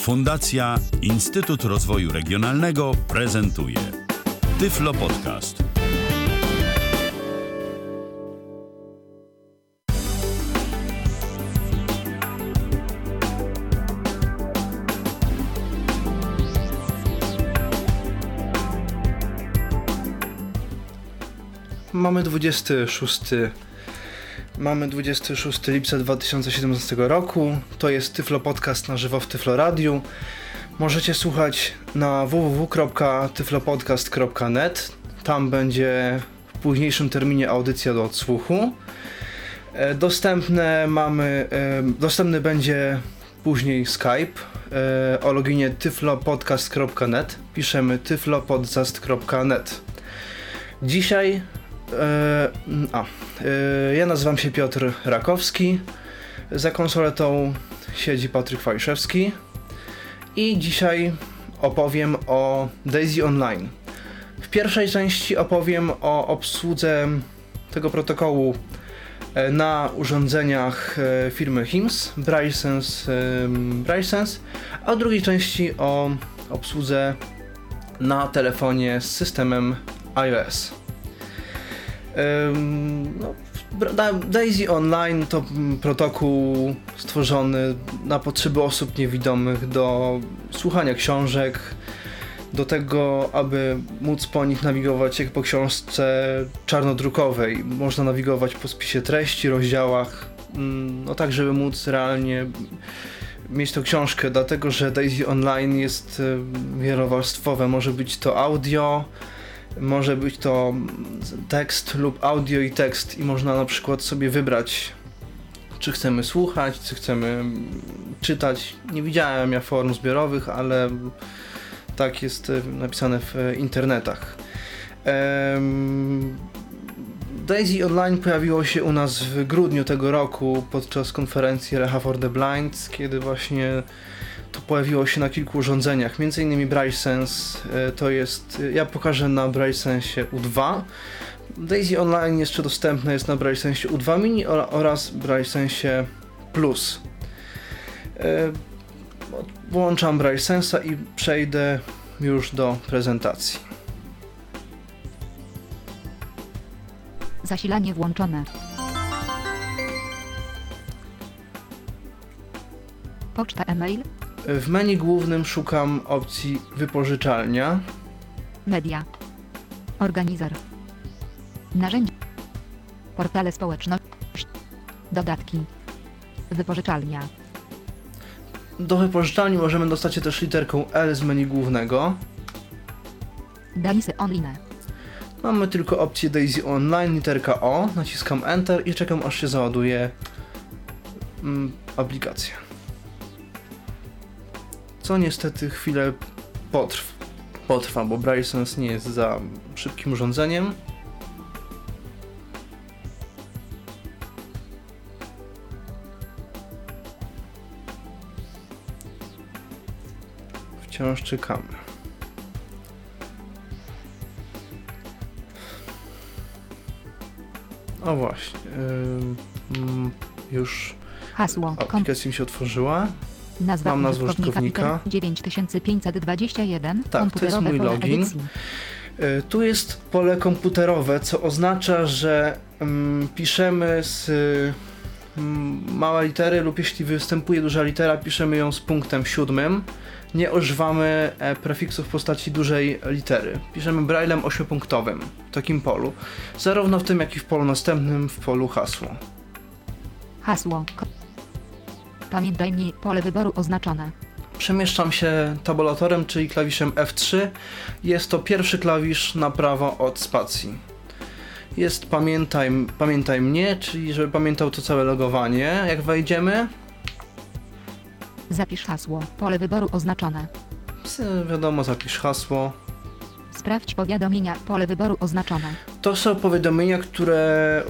Fundacja Instytut Rozwoju Regionalnego prezentuje Tyflo Podcast. Mamy 26 Mamy 26 lipca 2017 roku. To jest Tyflo Podcast na żywo w Tyflo Radiu. Możecie słuchać na www.tyflopodcast.net. Tam będzie w późniejszym terminie audycja do odsłuchu. E, dostępne mamy, e, dostępny będzie później Skype e, o loginie tyflopodcast.net. Piszemy tyflopodcast.net. Dzisiaj a, e, ja nazywam się Piotr Rakowski. Za konsoletą siedzi Patryk Fajszewski. I dzisiaj opowiem o Daisy Online. W pierwszej części opowiem o obsłudze tego protokołu e, na urządzeniach firmy HIMS, Brysense, Brysense, a w drugiej części o obsłudze na telefonie z systemem iOS. No, Daisy Online to protokół stworzony na potrzeby osób niewidomych do słuchania książek, do tego, aby móc po nich nawigować jak po książce czarnodrukowej. Można nawigować po spisie treści, rozdziałach, mm, no tak, żeby móc realnie mieć tą książkę, dlatego że Daisy Online jest wielowarstwowe. Może być to audio, może być to tekst lub audio i tekst i można na przykład sobie wybrać czy chcemy słuchać, czy chcemy czytać. Nie widziałem ja form zbiorowych, ale tak jest e, napisane w internetach. Daisy Online pojawiło się u nas w grudniu tego roku podczas konferencji Reha for the Blind, kiedy właśnie to pojawiło się na kilku urządzeniach, innymi BrailleSense, e, to jest, ja pokażę na BrailleSense U2, Daisy Online jeszcze dostępne jest na BrailleSense U2 Mini oraz BrailleSense Plus. E, włączam BrailleSense'a i przejdę już do prezentacji. Zasilanie włączone. Poczta e-mail. W menu głównym szukam opcji wypożyczalnia. Media. Organizer. Narzędzia. Portale społeczności. Dodatki. Wypożyczalnia. Do wypożyczalni możemy dostać się też literką L z menu głównego. Daisy Online. Mamy tylko opcję Daisy Online, literka O, naciskam Enter i czekam aż się załaduje mm, aplikacja co niestety chwilę potrw potrwa, bo BrailleSense nie jest za szybkim urządzeniem. Wciąż czekamy. O właśnie. Yy, już Hasło. aplikacja mi się otworzyła. Nazwa Mam nazwę użytkownika. 9521. Tak, to jest mój login. E, tu jest pole komputerowe, co oznacza, że mm, piszemy z mm, małe litery lub jeśli występuje duża litera, piszemy ją z punktem siódmym. Nie używamy e, prefiksów w postaci dużej litery. Piszemy braillem ośmiopunktowym w takim polu. Zarówno w tym, jak i w polu następnym, w polu hasło. Hasło. Pamiętaj mi pole wyboru oznaczone. Przemieszczam się tabulatorem, czyli klawiszem F3. Jest to pierwszy klawisz na prawo od spacji. Jest pamiętaj, pamiętaj mnie, czyli żeby pamiętał to całe logowanie. Jak wejdziemy, Zapisz hasło. Pole wyboru oznaczone. wiadomo, zapisz hasło. Sprawdź powiadomienia. Pole wyboru oznaczone. To są powiadomienia, które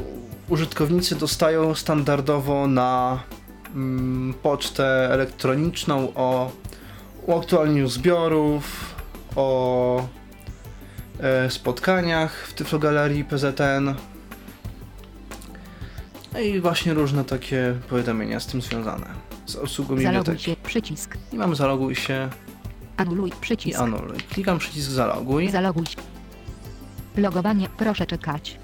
użytkownicy dostają standardowo na Mm, pocztę elektroniczną o uaktualnieniu zbiorów, o e, spotkaniach w Tyflogalerii PZN. No i właśnie różne takie powiadomienia z tym związane. Z obsługą Zaloguj biblioteki. się. przycisk. I mam zaloguj się Anuluj i przycisk. anuluj. Klikam przycisk zaloguj. Zaloguj się. Logowanie, proszę czekać.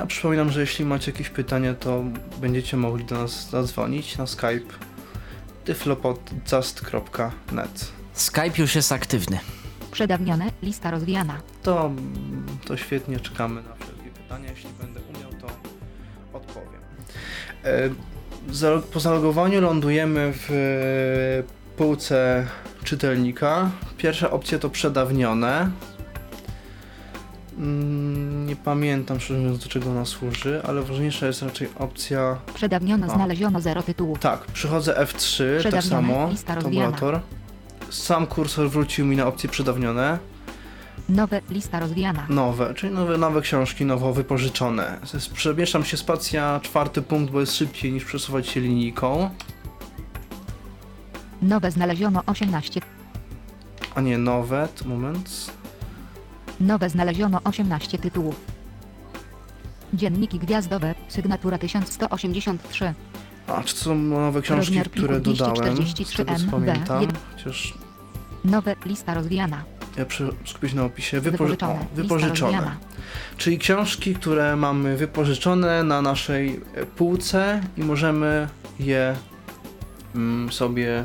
Ja przypominam, że jeśli macie jakieś pytania, to będziecie mogli do nas zadzwonić na Skype tyflopodcast.net. Skype już jest aktywny. Przedawnione, lista rozwijana. To, to świetnie czekamy na wszelkie pytania. Jeśli będę umiał, to odpowiem. E, Po zalogowaniu lądujemy w e, półce czytelnika. Pierwsza opcja to przedawnione. Mm, Nie pamiętam szczerze mówiąc do czego ona służy, ale ważniejsza jest raczej opcja Przedawnione O. znaleziono zero tytułów. Tak, przychodzę F3, tak samo, tabulator. Sam kursor wrócił mi na opcje przedawnione, Nowe, lista rozwijana. nowe, czyli nowe, nowe książki, nowo wypożyczone. Przemieszczam się spacja czwarty punkt, bo jest szybciej niż przesuwać się linijką, Nowe znaleziono 18. a nie nowe, to moment. Nowe znaleziono 18 tytułów. Dzienniki gwiazdowe, sygnatura 1183. A, czy to są nowe książki, Rozmiar które dodałem, z 243 tego co MB, pamiętam, chociaż Nowe, lista rozwijana. ja skupię się na opisie, Wypoży Wypożyczone, o, wypożyczone. Czyli książki, które mamy wypożyczone na naszej półce i możemy je mm, sobie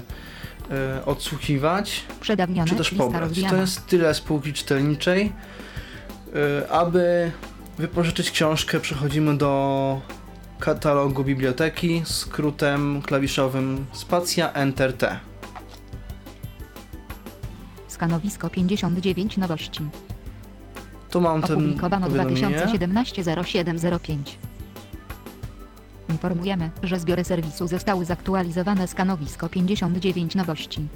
e, odsłuchiwać, Przedawnione, czy też lista pobrać. rozwijana. To jest tyle spółki czytelniczej. E, aby wypożyczyć książkę, przechodzimy do katalogu biblioteki skrótem klawiszowym spacja Enter T. Skanowisko 59 nowości. Tu mam ten Opublikowano powiadomienie. 2017-07-05. Informujemy, że zbiory serwisu zostały zaktualizowane skanowisko 59 nowości.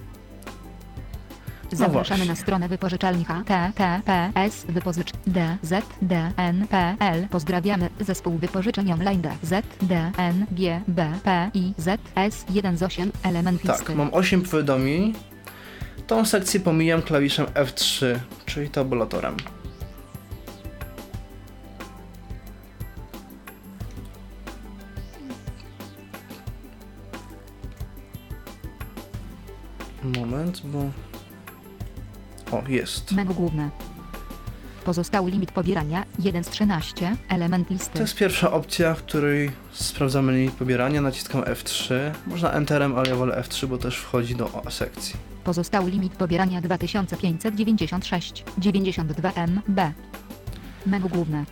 Zapraszamy No na stronę wypożyczalni https wypożycz dzdn.pl Pozdrawiamy zespół wypożyczeń online DZDN GBP i ZS1 z 8 element. Tak, mam 8 powiadomień. Tą sekcję pomijam klawiszem F3, czyli tabulatorem. Moment, bo... O, jest. Menu główne. Pozostały limit pobierania 1 z 13, element listy. To jest pierwsza opcja, w której sprawdzamy limit pobierania, naciskam F3. Można Enterem, ale ja wolę F3, bo też wchodzi do sekcji. Pozostały limit pobierania 2596, 92 MB. Menu główne.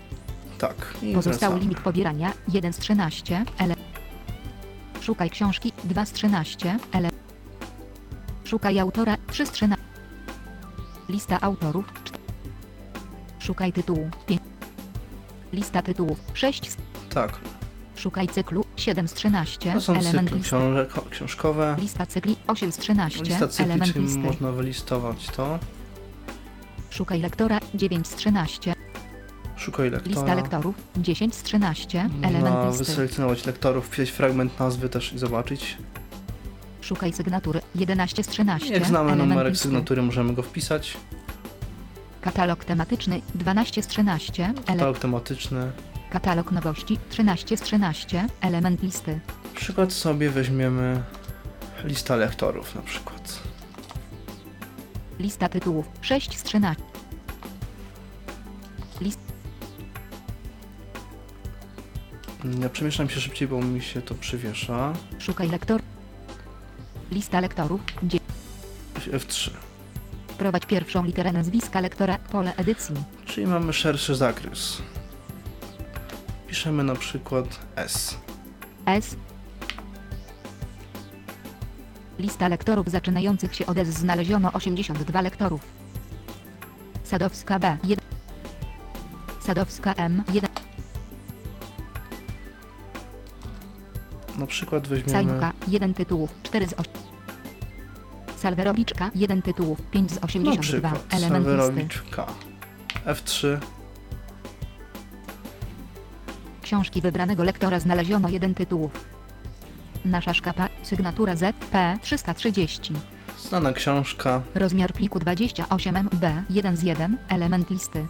Tak. I Pozostały wracamy. limit pobierania 1 z 13, ele. Szukaj książki 2 z 13, ele. Szukaj autora 3 z 13. Lista autorów 4. Szukaj tytułu 5. Lista tytułów 6 z. Tak. Szukaj cyklu 7 z 13, To są element cykly listy. książek, książkowe. Lista cykli 8 z 13, Lista cykli, element czyli listy. można wylistować to. Szukaj lektora 9 z 13, Szukaj lektora. lista lektorów 10 z 13, Można element listy. wyselekcjonować lektorów, wpisać fragment nazwy też i zobaczyć. Szukaj sygnatury 11 z 13, Jak znamy element numerek listy. sygnatury, możemy go wpisać. Katalog tematyczny 12 z 13, ele... Katalog tematyczny. katalog nowości 13 z 13, element listy. Przykład sobie weźmiemy lista lektorów na przykład. Lista tytułów 6 z 13. List Ja przemieszczam się szybciej, bo mi się to przywiesza. szukaj lektor. Lista lektorów. Gdzie? F3. Prowadź pierwszą literę nazwiska lektora, pole edycji. Czyli mamy szerszy zakres. Piszemy na przykład S. S. Lista lektorów zaczynających się od S znaleziono 82 lektorów. Sadowska B1. Sadowska M1. Na przykład weźmiemy Sajmuka 1 tytułów 4 z 8. Salwerowiczka 1 tytułów 5 z na 82 przykład element listy. Sawerowicz K. F3. Książki wybranego lektora znaleziono 1 tytułów. Nasza szkapa, sygnatura ZP 330. Znana książka. Rozmiar pliku 28 MB 1 z 1, element listy.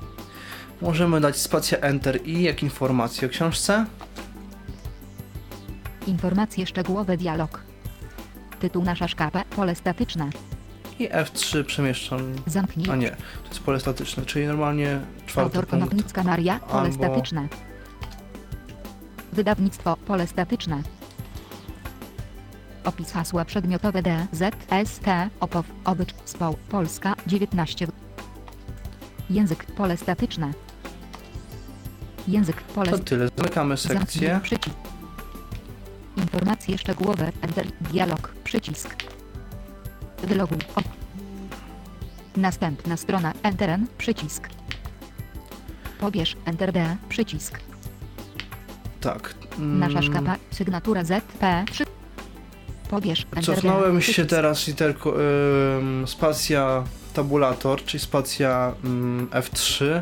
Możemy dać spacja Enter i jak informację o książce. Informacje szczegółowe dialog. Tytuł nasza szkapa, pole statyczne. I F3 przemieszczam. Zamknij. A nie, to jest pole statyczne, czyli normalnie czwarty Autor punkt. Konopnicka Maria, pole Albo- statyczne. Wydawnictwo, pole statyczne. Opis hasła przedmiotowe D, Z, S, T, OPOW, obycz, SPOł, Polska, 19. Język, pole statyczne. Język, pole To tyle. Zamykamy sekcję. przycisk. Informacje szczegółowe, Enter, dialog, przycisk. Wyloguj, o. Następna strona, Enter przycisk. Pobierz, Enter D, przycisk. Tak. Nasza mm, szkapa, sygnatura Z, P, 3. Pobierz, Enter D, Cofnąłem się przycisk. teraz literko ym, spacja tabulator, czyli spacja ym, F3,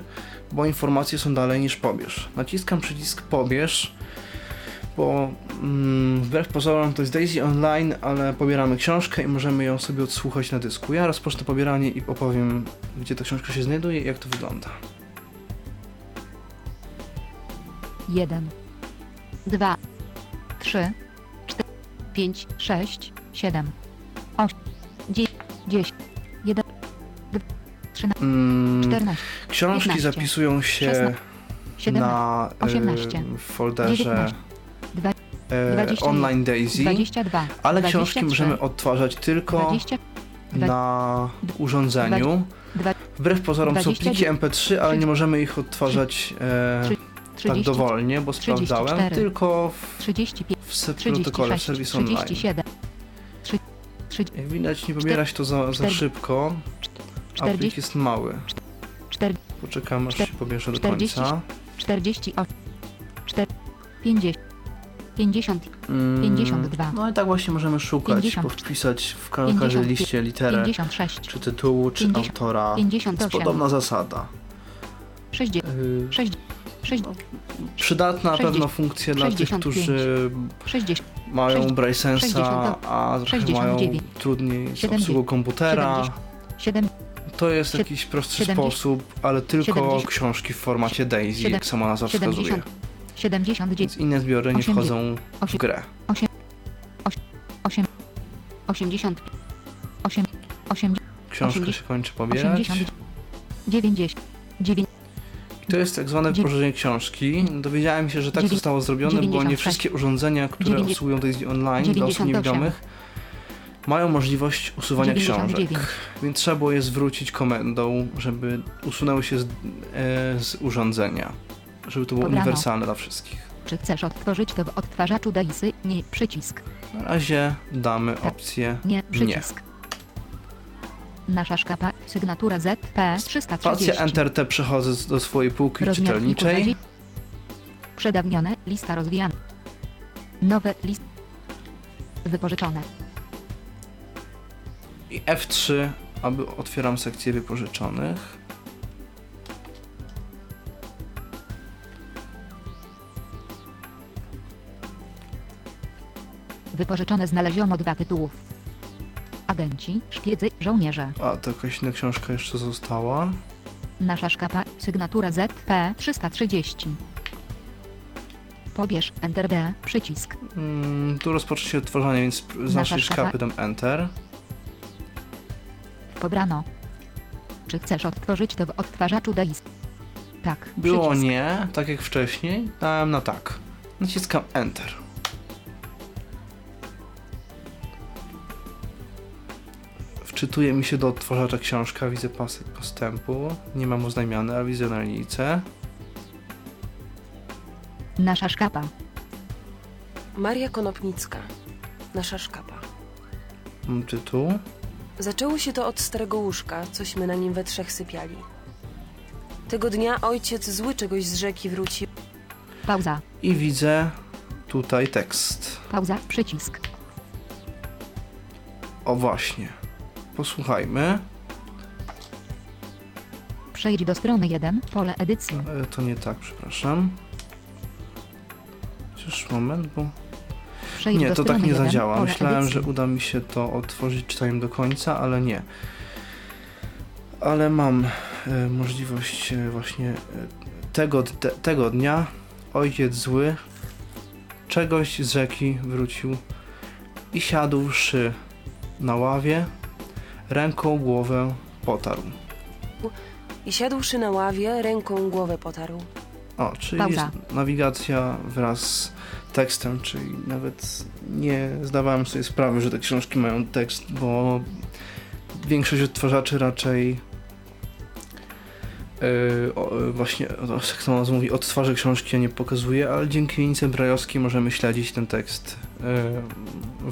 bo informacje są dalej niż pobierz. Naciskam przycisk pobierz, bo ym, wbrew pozorom to jest Daisy Online, ale pobieramy książkę i możemy ją sobie odsłuchać na dysku. Ja rozpocznę pobieranie i opowiem, gdzie ta książka się znajduje i jak to wygląda. 1, 2, 3, 4, 5, 6, 7, 8, 9, 10, 1, 2, 13, Ym, 14, książki 15, zapisują się 16, 17, na y, 18, w folderze 19, dwa- e, 21, Online Daisy. 22, Ale 23, książki możemy odtwarzać tylko 20, dwa- na urządzeniu. dwa- Wbrew pozorom są 20, pliki MP3, ale nie możemy ich odtwarzać e, tak 30, dowolnie, bo sprawdzałem. 34, Tylko w, 35, w protokole w 36, serwis online. 37, 3, 3, Jak widać, nie pobiera się to za, za szybko, a plik 40, jest mały. 4, Poczekamy, aż się pobierze do 40, końca. 48, 4, 50, 50, Mm, 52. No i tak właśnie możemy szukać, 50, wpisać w ka- każdej 55, liście literę, 56, czy tytułu, czy 50, autora. Jest 58, podobna zasada. 60, Yy, 60, 60, Przydatna na 60, pewno funkcja dla tych, 65, którzy 60, mają Brasensa, 60, a trochę mają 69, trudniej z 70, obsługą komputera. 7, To jest jakiś prosty 70, sposób, ale tylko 70, książki w formacie Daisy, siedem- jak sama nazwa wskazuje. 70, 79, Więc inne zbiory nie 80, wchodzą w grę. 8, 80, 8, 8, Książka 80, się kończy pobierać. 80, 90, 9, I to jest tak zwane wdrożenie książki. Dowiedziałem się, że tak zostało zrobione, bo nie 96, wszystkie urządzenia, które dziewięćdzie- obsługują Daisy Online dla osób 98, niewidomych, mają możliwość usuwania 99. książek. Więc trzeba było je zwrócić komendą, żeby usunęły się z, e, z urządzenia. Żeby to było Pobrano. uniwersalne dla wszystkich. czy chcesz odtworzyć to w odtwarzaczu Daisy? Nie, przycisk, Na razie damy Tak. opcję nie, przycisk. Nasza szkapa, sygnatura ZP 330. Spację Enter T przechodzę z- do swojej półki Rozmiar czytelniczej. Przedawnione, lista rozwijana. Nowe, list. Wypożyczone. I F3, aby otwieram sekcję wypożyczonych. Wypożyczone znaleziono dwa tytułów. Agenci, szpiedzy, żołnierze. A, to jakaś inna książka jeszcze została. Nasza szkapa, sygnatura ZP 330. Pobierz, Enter D, przycisk. Mm, tu rozpocznie się odtwarzanie, więc z Nasza naszej szkapa. szkapy dam Enter. Pobrano. Czy chcesz odtworzyć to w odtwarzaczu Daisy? Tak, Było przycisk. nie, tak jak wcześniej, dałem na tak. Naciskam Enter. Wczytuje mi się do odtwarzacza książka, widzę pasek postępu. Nie mam oznajmiany, ale widzę na linijce. Nasza szkapa. Maria Konopnicka. Nasza szkapa. Mam tytuł. Zaczęło się to od starego łóżka, cośmy na nim we trzech sypiali. Tego dnia ojciec zły czegoś z rzeki wrócił. Pauza. I widzę tutaj tekst. Pauza, przycisk. O właśnie. Posłuchajmy. Przejdź do strony 1, pole edycji. E, To nie tak, przepraszam. Chociaż moment, bo... Przejdź Nie, do to strony tak nie 1, zadziała. pole Myślałem, edycji. że uda mi się to otworzyć czytaniem do końca, ale nie. Ale mam e, możliwość e, właśnie e, tego, te, tego dnia ojciec zły czegoś z rzeki wrócił i siadłszy na ławie, ręką głowę potarł. I siadłszy na ławie, ręką głowę potarł. O, czyli jest nawigacja wraz z tekstem, czyli nawet nie zdawałem sobie sprawy, że te książki mają tekst, bo większość odtwarzaczy raczej yy, o, właśnie, o, jak to nazwa mówi, odtwarza książki, a nie pokazuje, ale dzięki linijce brajowskiej możemy śledzić ten tekst yy,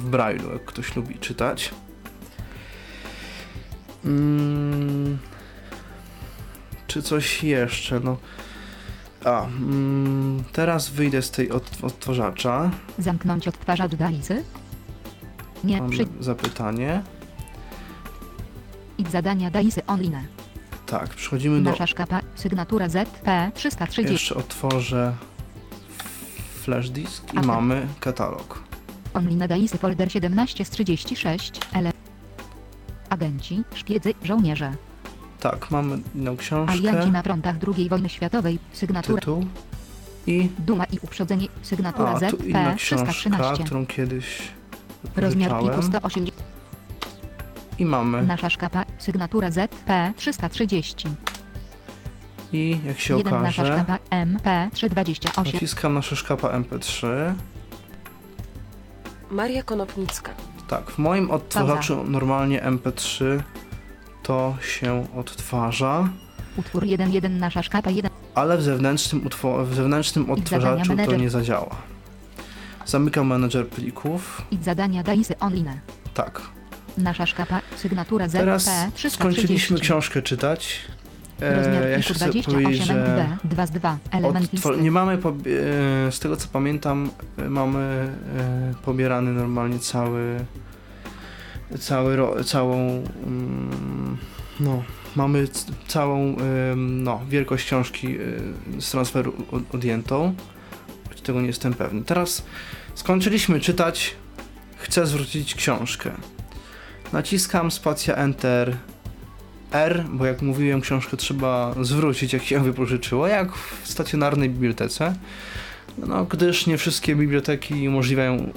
w brajlu, jak ktoś lubi czytać. Mm, czy coś jeszcze? No. A, mm, teraz wyjdę z tej od, odtwarzacza. Zamknąć odtwarzacz Daisy. Nie, Mamy przy... zapytanie. Idź zadania Daisy online. Tak, przechodzimy do... Nasza szkapa, sygnatura ZP 330. Jeszcze otworzę flash disk i Aha. mamy katalog. Online Daisy folder 17 z 36. Ele... Agenci, szpiedzy, żołnierze. Tak, mamy inną Alianci książkę, na frontach II wojny światowej. Sygnatura tytuł i... Duma i uprzedzenie. Sygnatura A, tu inna książka, 313. którą kiedyś Rozmiar pliku wypożyczałem. 180. I mamy. Nasza szkapa, sygnatura ZP 330. I jak się 1 nasza okaże, szkapa MP 328. naciskam na szyszkapa MP3. Maria Konopnicka. Tak, w moim odtwarzaczu normalnie MP3 to się odtwarza, Utwór 1.1 nasza szkapa 1. ale w zewnętrznym, utwo- w zewnętrznym zadania odtwarzaczu to nie zadziała. Zamykam menedżer plików. Idź zadania Daisy online. Tak. Nasza szkapa, sygnatura ZP Teraz 330. skończyliśmy książkę czytać. Rozmiar E, ja pliku chcę powiedzieć, 28 że MB 2 z 2. Element listy. nie mamy, e, z tego co pamiętam, e, mamy pobierany normalnie cały, cały całą, mm, no, mamy całą, no, wielkość książki z transferu od- odjętą. Choć Tego nie jestem pewny. Teraz skończyliśmy czytać, chcę zwrócić książkę. Naciskam spacja Enter R, bo jak mówiłem, książkę trzeba zwrócić, jak się ją wypożyczyło, jak w stacjonarnej bibliotece. No, gdyż nie wszystkie biblioteki umożliwiają,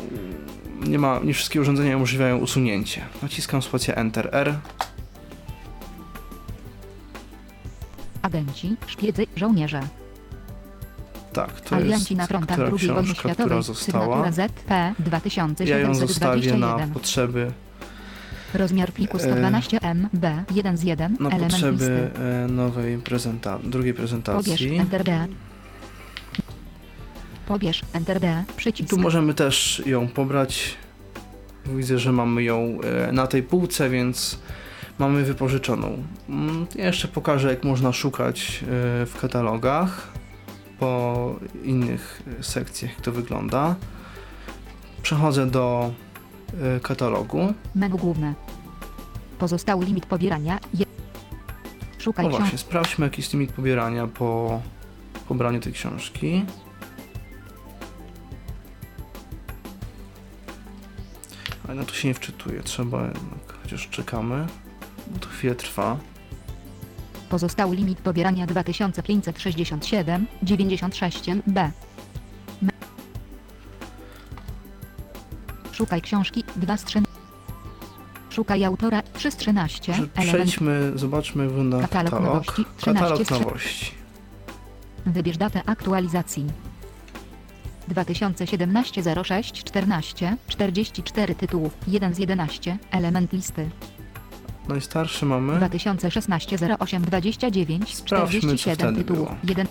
nie ma, nie wszystkie urządzenia umożliwiają usunięcie. Naciskam spację Enter R. Agenci, szpiedzy, żołnierze. Tak, to Alianci jest na frontach która II wojny książka, która światowej. została. Sygnatura ZP Ja ją 2721. zostawię na potrzeby, Rozmiar pliku e, 112 MB 1 z 1. na Element potrzeby listy. e, nowej prezentacji, drugiej Pobierz prezentacji. Enter D. Pobierz Enter D. Przycisk. tu możemy też ją pobrać. Widzę, że mamy ją e, na tej półce, więc mamy wypożyczoną. Mm, Ja jeszcze pokażę, jak można szukać e, w katalogach po innych sekcjach, jak to wygląda. Przechodzę do katalogu. Menu główne. Pozostały limit pobierania. Je... Szukaj No właśnie, sprawdźmy, jaki jest limit pobierania po pobraniu tej książki. Ale na to się nie wczytuje, trzeba jednak, chociaż czekamy, bo to chwilę trwa. Pozostały limit pobierania 2567 96 B. Szukaj książki 2 z 3. Szukaj autora 3 z 13. Może Element. Przejdźmy, zobaczmy, jak wygląda Katalog katalog. nowości, 13 Katalog nowości. Wybierz datę aktualizacji. 2017 06 14 44 tytułów 1 z 11 element listy Najstarszy mamy. 2016 08 29 Sprawdźmy, co 47 wtedy tytułów było. 1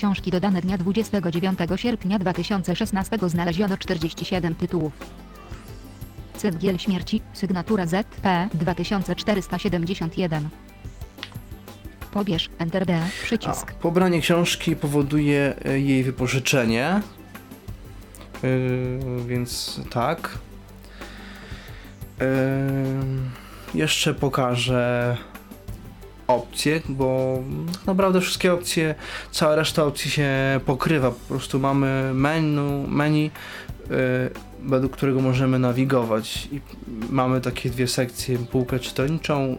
Książki dodane dnia 29 sierpnia 2016 znaleziono 47 tytułów. Cyngiel śmierci, sygnatura ZP 2471. Pobierz Enter D, A, przycisk. pobranie książki powoduje e, jej wypożyczenie. Yy, więc tak. Yy, jeszcze pokażę opcje, bo naprawdę wszystkie opcje, cała reszta opcji się pokrywa. Po prostu mamy menu, menu yy, według którego możemy nawigować. I mamy takie dwie sekcje, półkę czytelniczą yy,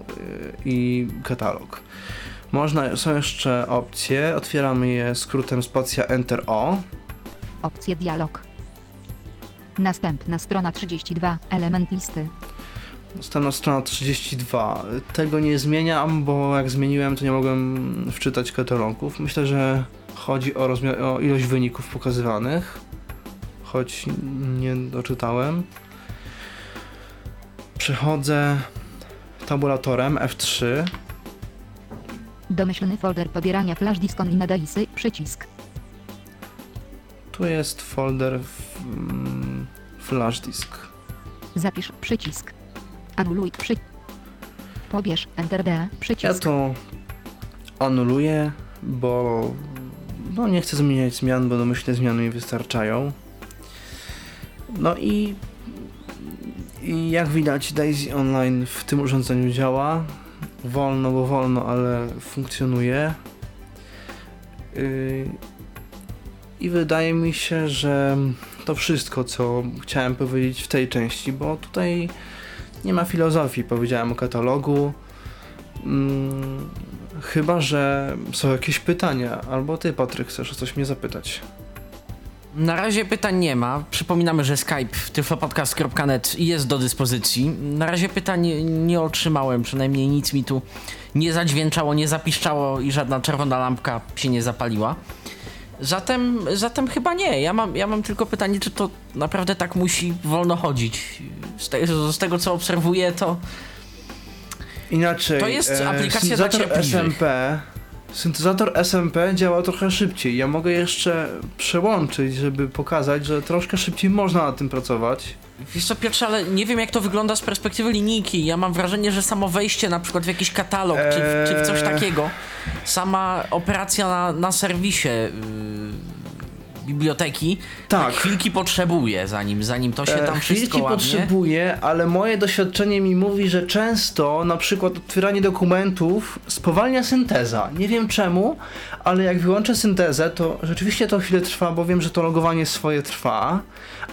i katalog. Można, są jeszcze opcje, otwieramy je skrótem spacja Enter O. Opcje dialog. Następna strona 32. Element listy. Następna strona 32. Tego nie zmieniam, bo jak zmieniłem, to nie mogłem wczytać katalogów. Myślę, że chodzi o, rozmi- o ilość wyników pokazywanych, choć nie doczytałem. Przechodzę tabulatorem F3. Domyślny folder pobierania flash disk on inadaisy. Przycisk. Tu jest folder w, mm, flash disk. Zapisz. Przycisk. Anuluj. Przy... Pobierz. Enter D. Ja Przycisk. to anuluję, bo no nie chcę zmieniać zmian, bo domyślne zmiany mi wystarczają. No i, i jak widać Daisy Online w tym urządzeniu działa. Wolno, bo wolno, ale funkcjonuje. Yy, I wydaje mi się, że to wszystko, co chciałem powiedzieć w tej części, bo tutaj nie ma filozofii. Powiedziałem o katalogu. Mm, chyba, że są jakieś pytania, albo ty, Patryk, chcesz o coś mnie zapytać. Na razie pytań nie ma. Przypominamy, że Skype tyflopodcast.net jest do dyspozycji. Na razie pytań nie otrzymałem, przynajmniej nic mi tu nie zadźwięczało, nie zapiszczało i żadna czerwona lampka się nie zapaliła. Zatem, zatem chyba nie. Ja mam, ja mam tylko pytanie, czy to naprawdę tak musi wolno chodzić. Z, te, z tego co obserwuję, to Inaczej. To jest e, aplikacja syntezator dla. SMP. Syntezator SMP działa trochę szybciej. Ja mogę jeszcze przełączyć, żeby pokazać, że troszkę szybciej można na tym pracować. Wiesz co, Piotrze, ale nie wiem jak to wygląda z perspektywy linijki. Ja mam wrażenie, że samo wejście na przykład w jakiś katalog, czy, w, czy w coś Eee. takiego, sama operacja na, na serwisie yy, biblioteki, Tak. chwilki potrzebuje, zanim, zanim to się E, tam wszystko Chwilki ładnie... potrzebuję, ale moje doświadczenie mi mówi, że często na przykład otwieranie dokumentów spowalnia synteza. Nie wiem czemu, ale jak wyłączę syntezę, to rzeczywiście to chwilę trwa, bo wiem, że to logowanie swoje trwa,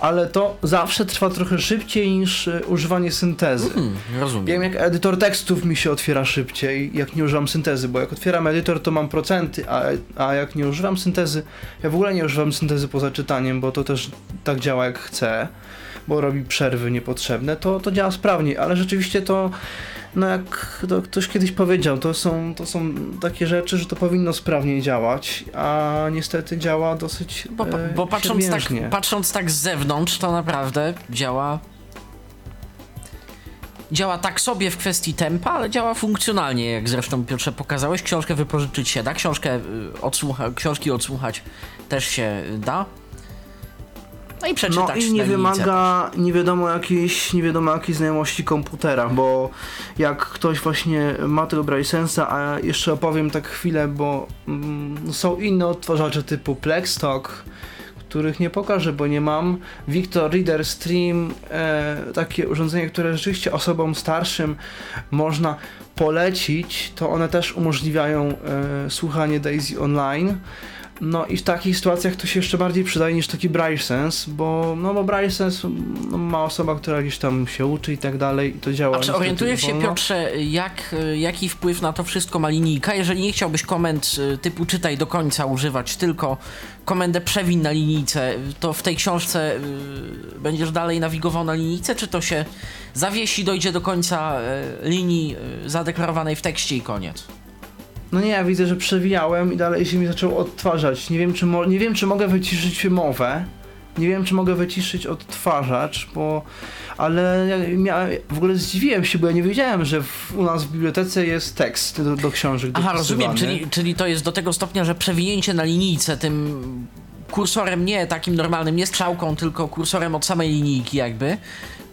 ale to zawsze trwa trochę szybciej niż e, używanie syntezy. Hmm, rozumiem. Wiem, jak edytor tekstów mi się otwiera szybciej, jak nie używam syntezy, bo jak otwieram edytor, to mam procenty, a, a jak nie używam syntezy, ja w ogóle nie używam syntezy poza czytaniem, bo to też tak działa jak chcę, bo robi przerwy niepotrzebne, to, to działa sprawniej, ale rzeczywiście to, no jak to ktoś kiedyś powiedział, to są, to są takie rzeczy, że to powinno sprawniej działać, a niestety działa dosyć Bo, e, bo patrząc, tak, patrząc tak z zewnątrz, to naprawdę działa. Działa tak sobie w kwestii tempa, ale działa funkcjonalnie, jak zresztą Piotrze pokazałeś. Książkę wypożyczyć się da, książkę y, odsłucha, książki odsłuchać też się da. No i No przeczytać i nie wymaga nie wiadomo jakiejś, nie wiadomo jakiej znajomości komputera, bo jak ktoś właśnie ma tego Braillesensa, a jeszcze opowiem tak chwilę, bo mm, są inne odtwarzacze typu Plextalk, których nie pokażę, bo nie mam. Victor Reader Stream, e, takie urządzenie, które rzeczywiście osobom starszym można polecić, to one też umożliwiają e, słuchanie Daisy online. No i w takich sytuacjach to się jeszcze bardziej przydaje niż taki Braille Sense, bo, no bo Braille Sense no, ma osoba, która gdzieś tam się uczy i tak dalej i to działa. A czy orientujesz się. Piotrze, jak, jaki wpływ na to wszystko ma linijka? Jeżeli nie chciałbyś komend y, typu czytaj do końca używać, tylko komendę przewin na linijce, to w tej książce y, będziesz dalej nawigował na linijce, czy to się zawiesi, dojdzie do końca y, linii y, zadeklarowanej w tekście i koniec? No nie, ja widzę, że przewijałem i dalej się mi zaczął odtwarzać. Nie wiem, czy, nie wiem, czy mogę wyciszyć mowę. Nie wiem, czy mogę wyciszyć odtwarzacz, bo... Ale ja w ogóle zdziwiłem się, bo ja nie wiedziałem, że w, u nas w bibliotece jest tekst do, do książek Aha, rozumiem, czyli, czyli to jest do tego stopnia, że przewinięcie na linijce tym kursorem nie takim normalnym, nie strzałką, tylko kursorem od samej linijki jakby.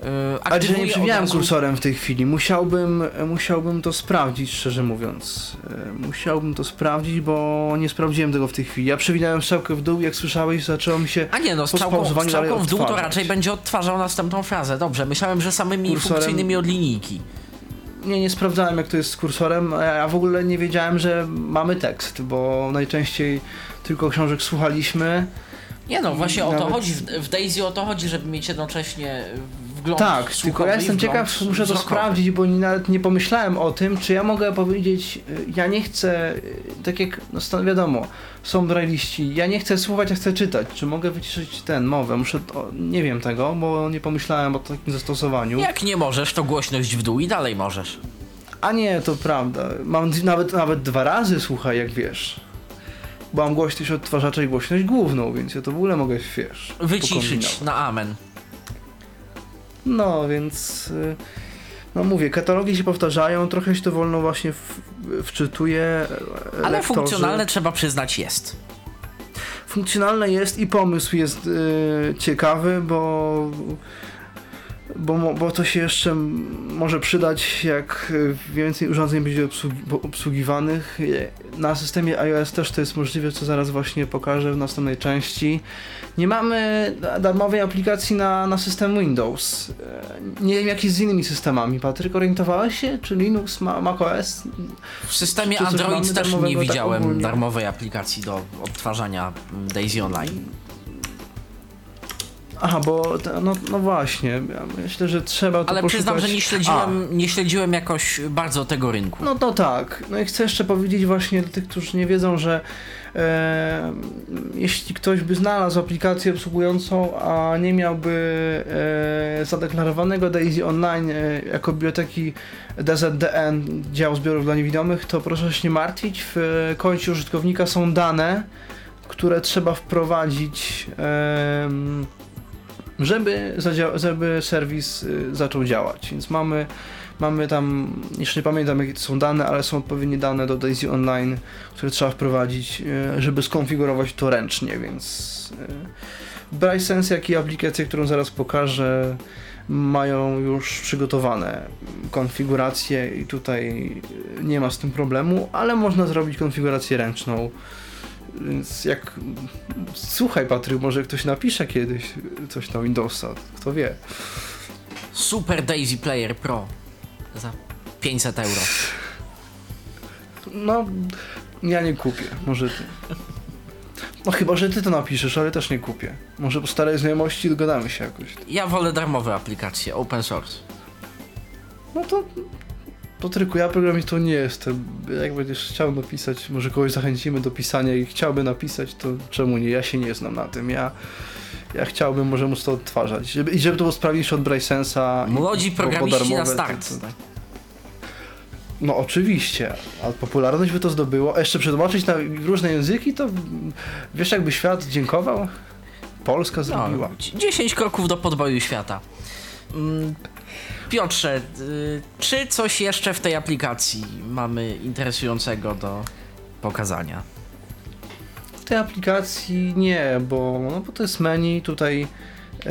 Yy, Ale nie aktywuje przewijałem kursorem w tej chwili. Musiałbym, musiałbym to sprawdzić, szczerze mówiąc. E, Musiałbym to sprawdzić, bo nie sprawdziłem tego w tej chwili. Ja przewinąłem strzałkę w dół, jak słyszałeś, zaczęło mi się... A nie, no strzałką, strzałką w dół to raczej będzie odtwarzał następną frazę. Dobrze, myślałem, że samymi Kursorem- funkcyjnymi od linijki. Nie, nie sprawdzałem, jak to jest z kursorem. a Ja w ogóle nie wiedziałem, że mamy tekst, bo najczęściej tylko książek słuchaliśmy. Nie no, właśnie o to chodzi. W Daisy o to chodzi, żeby mieć jednocześnie Tak, tylko ja jestem ciekaw, muszę to sprawdzić, bo nie- nawet nie pomyślałem o tym, czy ja mogę powiedzieć, y, ja nie chcę, y, tak jak, no wiadomo, są braille'iści, ja nie chcę słuchać, ja chcę czytać, czy mogę wyciszyć ten, mowę, muszę, to, nie wiem tego, bo nie pomyślałem o takim zastosowaniu. Jak nie możesz, to głośność w dół i dalej możesz. A nie, to prawda, mam nawet, nawet dwa razy, słuchaj, jak wiesz. Bo mam głośność odtwarzacza i głośność główną, więc ja to w ogóle mogę, wiesz, Wyciszyć na amen. No, więc y, no mówię, katalogi się powtarzają, trochę się to wolno właśnie w, wczytuje. e, Ale lektorzy. funkcjonalne trzeba przyznać jest. Funkcjonalne jest i pomysł jest y, ciekawy, bo, bo, bo to się jeszcze może przydać, jak y, więcej urządzeń będzie obsługiwanych. Je- Na systemie iOS też to jest możliwe, co zaraz właśnie pokażę w następnej części. Nie mamy da- darmowej aplikacji na, na system Windows. E, Nie wiem jak jest z innymi systemami. Patryk, orientowałeś się? Czy Linux, ma, macOS? W systemie Android też nie tak widziałem ogólnie? darmowej aplikacji do odtwarzania mm, Daisy Online. Aha, bo te- no, no właśnie, ja myślę, że trzeba to Ale poszukać. przyznam, że nie A, śledziłem, nie śledziłem jakoś bardzo tego rynku. No to tak. No i chcę jeszcze powiedzieć właśnie dla tych, którzy nie wiedzą, że e, jeśli ktoś by znalazł aplikację obsługującą, a nie miałby e, zadeklarowanego Daisy Online e, jako biblioteki DZDN, dział zbiorów dla niewidomych, to proszę się nie martwić. W e, koncie użytkownika są dane, które trzeba wprowadzić, żeby, żeby serwis y, zaczął działać. Więc mamy Mamy tam, jeszcze nie pamiętam jakie to są dane, ale są odpowiednie dane do Daisy Online, które trzeba wprowadzić, e, żeby skonfigurować to ręcznie, więc e, BrailleSense, jak i aplikacje, którą zaraz pokażę, mają już przygotowane konfiguracje i tutaj nie ma z tym problemu, ale można zrobić konfigurację ręczną. Więc jak. Słuchaj, Patryk, może ktoś napisze kiedyś coś na Windowsa, kto wie. Super Daisy Player Pro za 500 euro. No, ja nie kupię. Może ty. No chyba, że ty to napiszesz, ale też nie kupię. Może po starej znajomości dogadamy się jakoś. Ja wolę darmowe aplikacje, open source. No to... Patryku, ja programistą nie jestem. Jak będziesz chciał napisać, może kogoś zachęcimy do pisania i chciałby napisać, to czemu nie? Ja się nie znam na tym. Ja, ja chciałbym może móc to odtwarzać. Żeby, I żeby to było sprawniejsze od BrailleSense'a. i Młodzi programiści na start. to- to- No oczywiście, a popularność by to zdobyło. A jeszcze przetłumaczyć na różne języki, to wiesz jakby świat dziękował? Polska zrobiła. No, 10 kroków do podboju świata. Mm, Piotrze, y, czy coś jeszcze w tej aplikacji mamy interesującego do pokazania? W tej aplikacji nie, bo, no, bo to jest menu, tutaj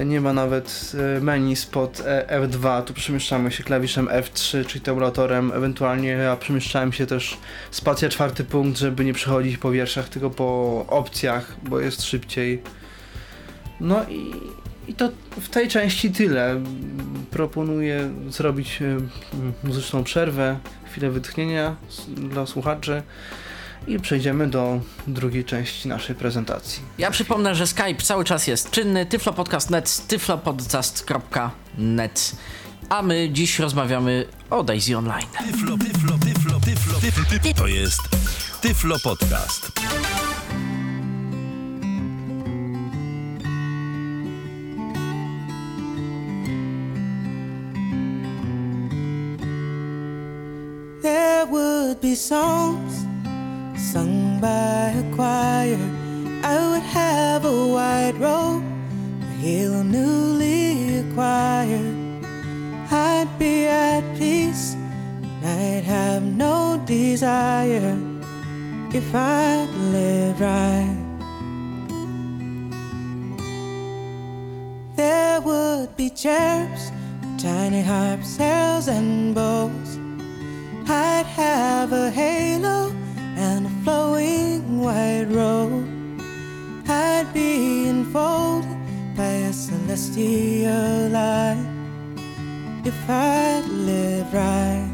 nie ma nawet e, menu spod e, F2, tu przemieszczamy się klawiszem F3, czyli tabulatorem, ewentualnie ja przemieszczałem się też spacja czwarty punkt, żeby nie przechodzić po wierszach, tylko po opcjach, bo jest szybciej. No i, i to w tej części tyle. Proponuję zrobić e, muzyczną przerwę, chwilę wytchnienia dla słuchaczy i przejdziemy do drugiej części naszej prezentacji. Ja przypomnę, że Skype cały czas jest czynny, tyflopodcast.net, tyflopodcast.net, a my dziś rozmawiamy o Daisy Online. Tyflo, tyflo, tyflo, tyflo, tyflo, tyflo. To jest Tyflo Podcast. Would be songs sung by a choir. I would have a white robe, a halo newly acquired. I'd be at peace, and I'd have no desire if I lived right. There would be cherubs, tiny harps, heralds, and bows. I'd have a halo and a flowing white robe. I'd be enfolded by a celestial light if I'd live right.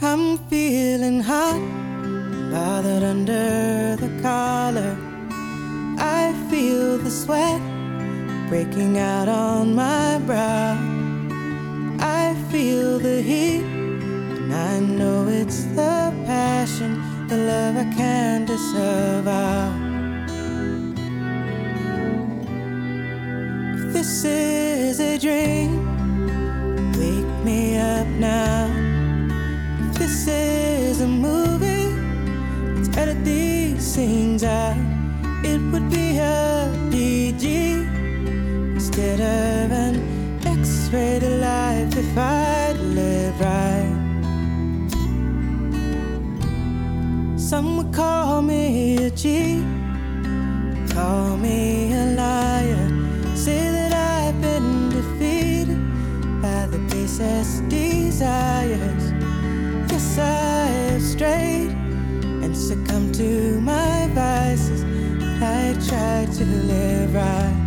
I'm feeling hot, bothered under the collar. I feel the sweat breaking out on my brow. I heat, and I know it's the passion, the love I can't disavow. If this is a dream, wake me up now. If this is a movie, let's edit these scenes out. It would be a PG instead of an X-rated life if I'd call me a cheat, call me a liar, say that I've been defeated by the basest desires. Yes, I have strayed and succumbed to my vices, I try to live right.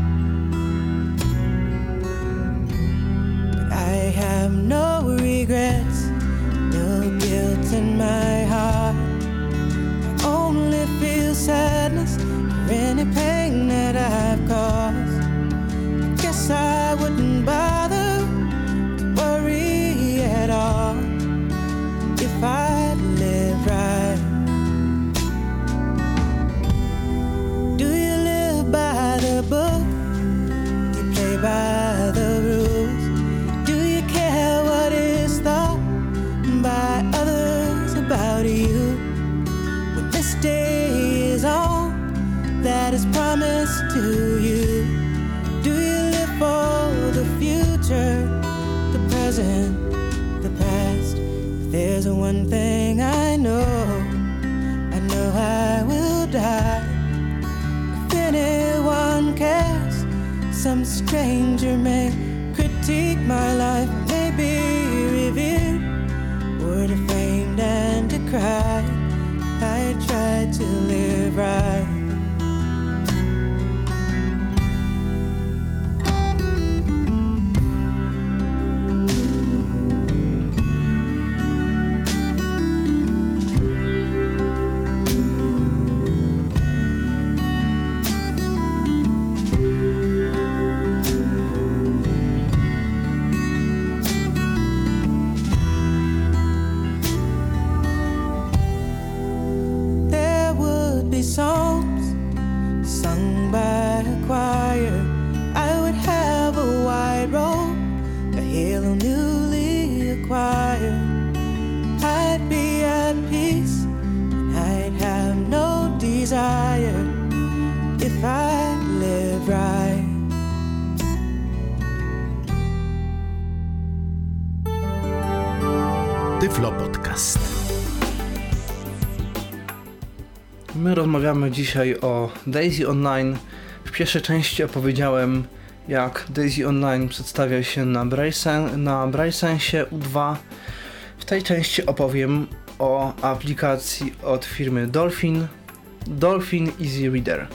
But I have no regrets, is promised to you, do you live for the future, the present, the past? If there's one thing I know, I know I will die. If anyone cares, some stranger may critique my life, may be revered, or defamed and decried. I tried to live right. My rozmawiamy dzisiaj o Daisy Online. W pierwszej części opowiedziałem, jak Daisy Online przedstawia się na Braillesen- na Braillesensie U2. W tej części opowiem o aplikacji od firmy Dolphin, Dolphin Easy Reader.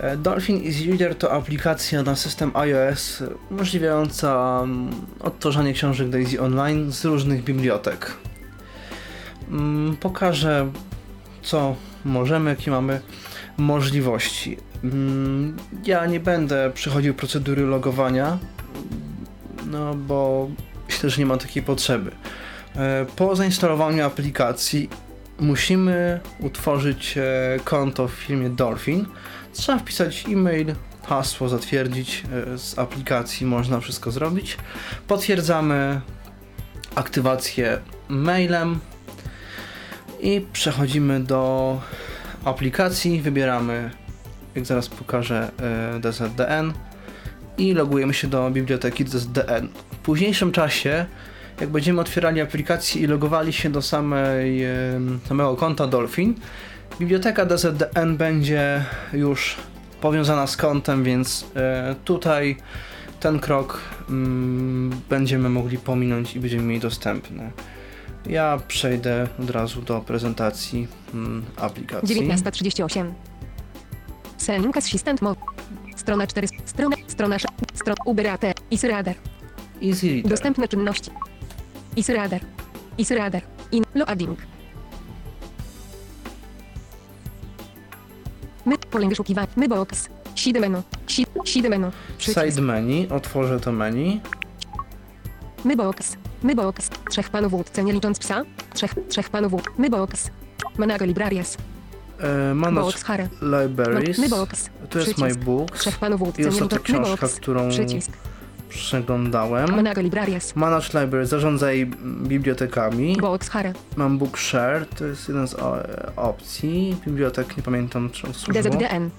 E, Dolphin Easy Reader to aplikacja na system iOS umożliwiająca mm, odtwarzanie książek Daisy Online z różnych bibliotek. Mm, Pokażę co możemy, jakie mamy możliwości. Mm, Ja nie będę przechodził procedury logowania, no bo myślę, że nie ma takiej potrzeby. E, Po zainstalowaniu aplikacji musimy utworzyć e, konto w firmie Dolphin. Trzeba wpisać e-mail, hasło zatwierdzić e, z aplikacji, można wszystko zrobić. Potwierdzamy aktywację mailem, i przechodzimy do aplikacji, wybieramy, jak zaraz pokażę, e, DZDN i logujemy się do biblioteki DZDN. W późniejszym czasie, jak będziemy otwierali aplikację i logowali się do samej, e, samego konta Dolphin, biblioteka DZDN będzie już powiązana z kontem, więc e, tutaj ten krok mm, będziemy mogli pominąć i będziemy mieli dostępny. Ja przejdę od razu do prezentacji mm, aplikacji. 1938. Selling Assistant Mo. Strona 4. Strona. Strona 6. Strona Uberate. Isradar. Easy Reader. Dostępne czynności. Isradar. Isradar. In. Loading. My. Pole wyszukiwania. My box. Side menu. Si- Side menu. Przycisk. Side menu, otworzę to menu. Mybox. Mybox. Trzech panów łódce, nie licząc psa. Trzech, trzech panów łódce. Mybox. Manago Librarias. E, Manage Box Hare. Libraries. Mybox. Tu jest Przycisk. my books. Trzech panów łódce, I nie ostatnia licząc książka, Mybox. którą Przycisk. przeglądałem. Manago Librarias. Manage Library, zarządzaj bibliotekami. Box Hare. Mam Bookshare, to jest jeden z o, opcji. Bibliotek, nie pamiętam czy służyło. DZDN.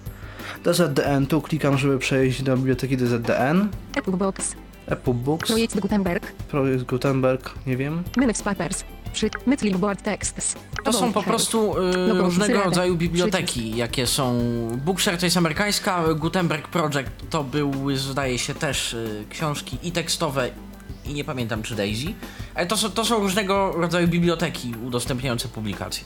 DZDN, tu klikam, żeby przejść do biblioteki DZDN. Epoch Box. Apple Books, Projekt Gutenberg. Projekt Gutenberg, nie wiem. Minix Papers. Przy Board Texts. To są po prostu y, różnego rodzaju biblioteki, jakie są. Bookshare to jest amerykańska, Gutenberg Project to były, zdaje się, też y, książki i tekstowe, i nie pamiętam czy Daisy. Ale to są, to są różnego rodzaju biblioteki udostępniające publikacje.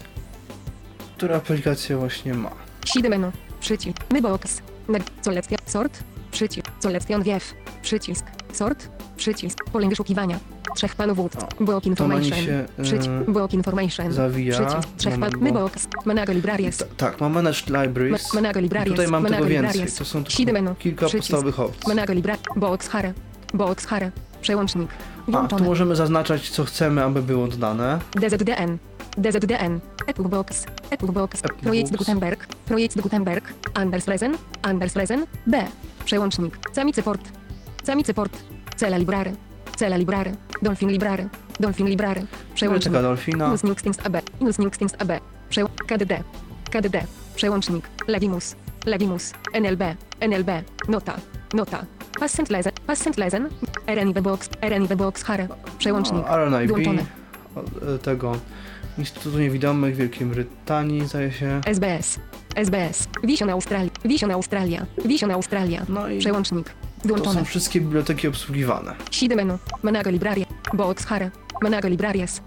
Która aplikacja właśnie ma. Side menu. Przycisk. Mybox. Nag. Seleccja. Sort. Przycisk. Selection wiew. Przycisk. Sort. Przycisk. Pole wyszukiwania. Trzech panów wódz. Block information. się, y, Przycisk. Block information. zawija. Przycisk. Trzech pan. Moment, bo- Mybox. Manago Librarias. T- tak, mam Manage Libraries. Ma- Manago I Librarias. tutaj mam Manago tego więcej. Librarias. To są tylko kilka Przycisk. podstawowych opcji. Manago Libra. Box Hare. Box Hare. Przełącznik. A, tu możemy zaznaczać, co chcemy, aby było dodane. DZDN. DZDN. Epoch Box. Epoch Box. Epoch Projekt Box. Gutenberg. Projekt Gutenberg. Anderslesen. Anderslesen. B. Przełącznik. Samicy port. Samicy port. Cele library. Cele library. Dolphin library. Dolphin library. Przełącznik. Biblioteka Dolfina. Nixtings AB. Inus Nixtings AB. Przeł... KDD. KDD. Przełącznik. Levimus. Levimus. NLB. NLB. Nota. Nota. Passent Lesen. Passent Lesen. RNIB Box. RNIB Box Hare. Przełącznik. O, RNIB. Włączone. o, e, Tego Instytutu Niewidomych Wielkiej Brytanii, zdaje się. SBS. SBS. Vision Australia. Vision Australia. Vision Australia. No i Przełącznik. To są wszystkie biblioteki obsługiwane. Side menu. Manago Libraria. Box Hare. Manago Librarias.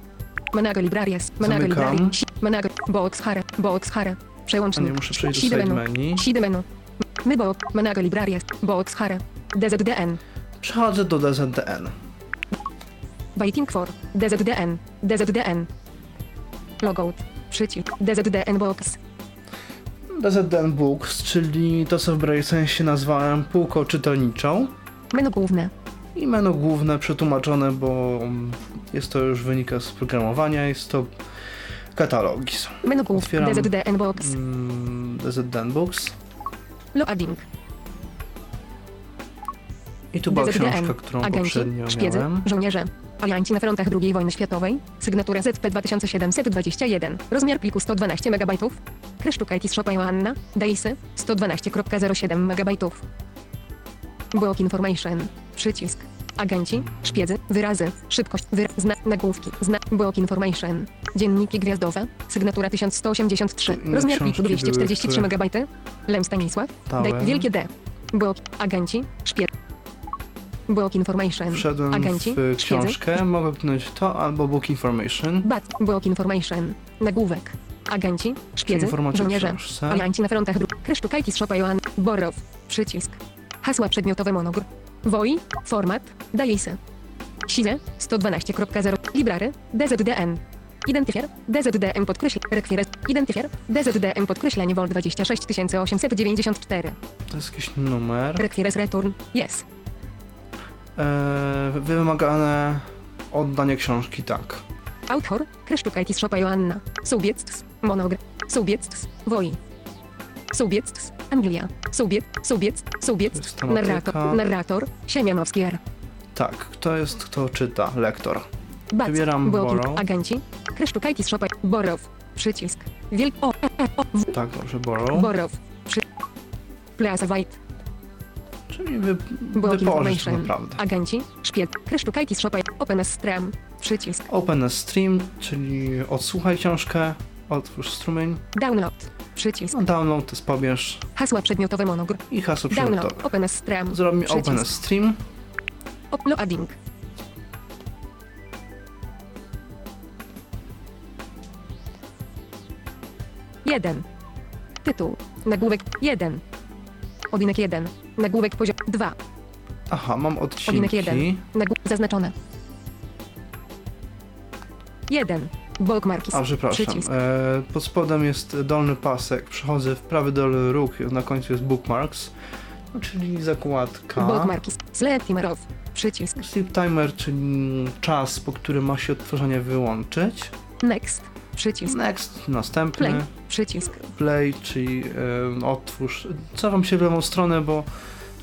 Manago Librarias. Manago Zamykam. Libraria. Si- Manago. Box Hare. Box Hare. A Przełącznik. nie muszę przejść do Side menu. Side menu. Mybo. Manago Librarias. Box Hare. DZDN. Przechodzę do DZDN. Waiting for. DZDN. DZDN. Logout. Przycisk. DZDN Box. DZDN Books, czyli to, co w Braille sensie nazwałem półką czytelniczą. Menu główne. I menu główne przetłumaczone, bo jest to już wynika z programowania, jest to katalogi. są. Menu główne. Otwieram. DZDN Box. Mm, DZDN Books. Loading. I tu była DZDN. książka, którą Agenci, poprzednio szpiedzy, miałem. żołnierze. Alianci na frontach II wojny światowej. Sygnatura ZP 2721. Rozmiar pliku 112 MB. Krysztuka IT Shopa Joanna. Daisy 112.07 MB. Block Information. Przycisk. Agenci, szpiedzy, wyrazy, szybkość, wyra zna, nagłówki, zna, block information, dzienniki gwiazdowe, sygnatura 1183, Tu inne rozmiar pliku książki były, 243 które- MB, Lem Stanisław, Dałem. D, wielkie D, block, agenci, szpied, block information, Wszedłem agenci, w książkę, mogę kliknąć to albo Book Information. bat, block information, nagłówek, agenci, szpiedzy, żołnierze, alianci na frontach. Dróg, Krysztukajtis Szopa Joan, Borow, przycisk, hasła przedmiotowe monogr, WOI, format, Daisy, Size, 112.0, Library, DZDN, Identyfier, DZDM podkreśl, Rekwires, Identyfier, DZDM podkreślenie Vol 26894, To jest jakiś numer. Rekwires Return, Yes, wymagane oddanie książki, tak. Autor, Krysztukajtis Szopa Joanna, Subiects, Monogr, Subiects, WOI, Subiects, Anglia, To jest tematyka. narrator, narrator, Siemianowski R. Tak, kto jest, kto czyta? Lektor. Bac, Wybieram Borrow. Agenci, Krysztukajtis Szopa, Borow, przycisk, Wielk, o, e, e, o, w, Tak, dobrze, Borrow. Borow, przy, Plaza White, Czyli wy, Information, naprawdę. Agenci, Szpieg, Krysztukajtis Szopa, Open Stram, przycisk, Open Stream, czyli odsłuchaj książkę, otwórz strumień, Download, przycisk, no, download, to jest pobierz hasła przedmiotowe monogr, i hasło Download, przedmiotowe. Open Stram, Zrobi mi przycisk. Open Stream. Uploading. Jeden. Tytuł. Nagłówek jeden. Odcinek jeden. Nagłówek poziom dwa. Aha, mam Odcinek jeden. odcinki. Nagłówek zaznaczone. Jeden. Bookmarkis. A, przepraszam. Przycisk. E, pod spodem jest dolny pasek. Przechodzę w prawy dolny róg i na końcu jest bookmarks, no, czyli zakładka. Bookmarkis. Select timer off. Przycisk. Sleep timer, czyli czas, po którym ma się odtworzenie wyłączyć. Next. Przycisk. Next, następny. Play. Przycisk. Play, czyli e, otwórz. Cofam się w lewą stronę, bo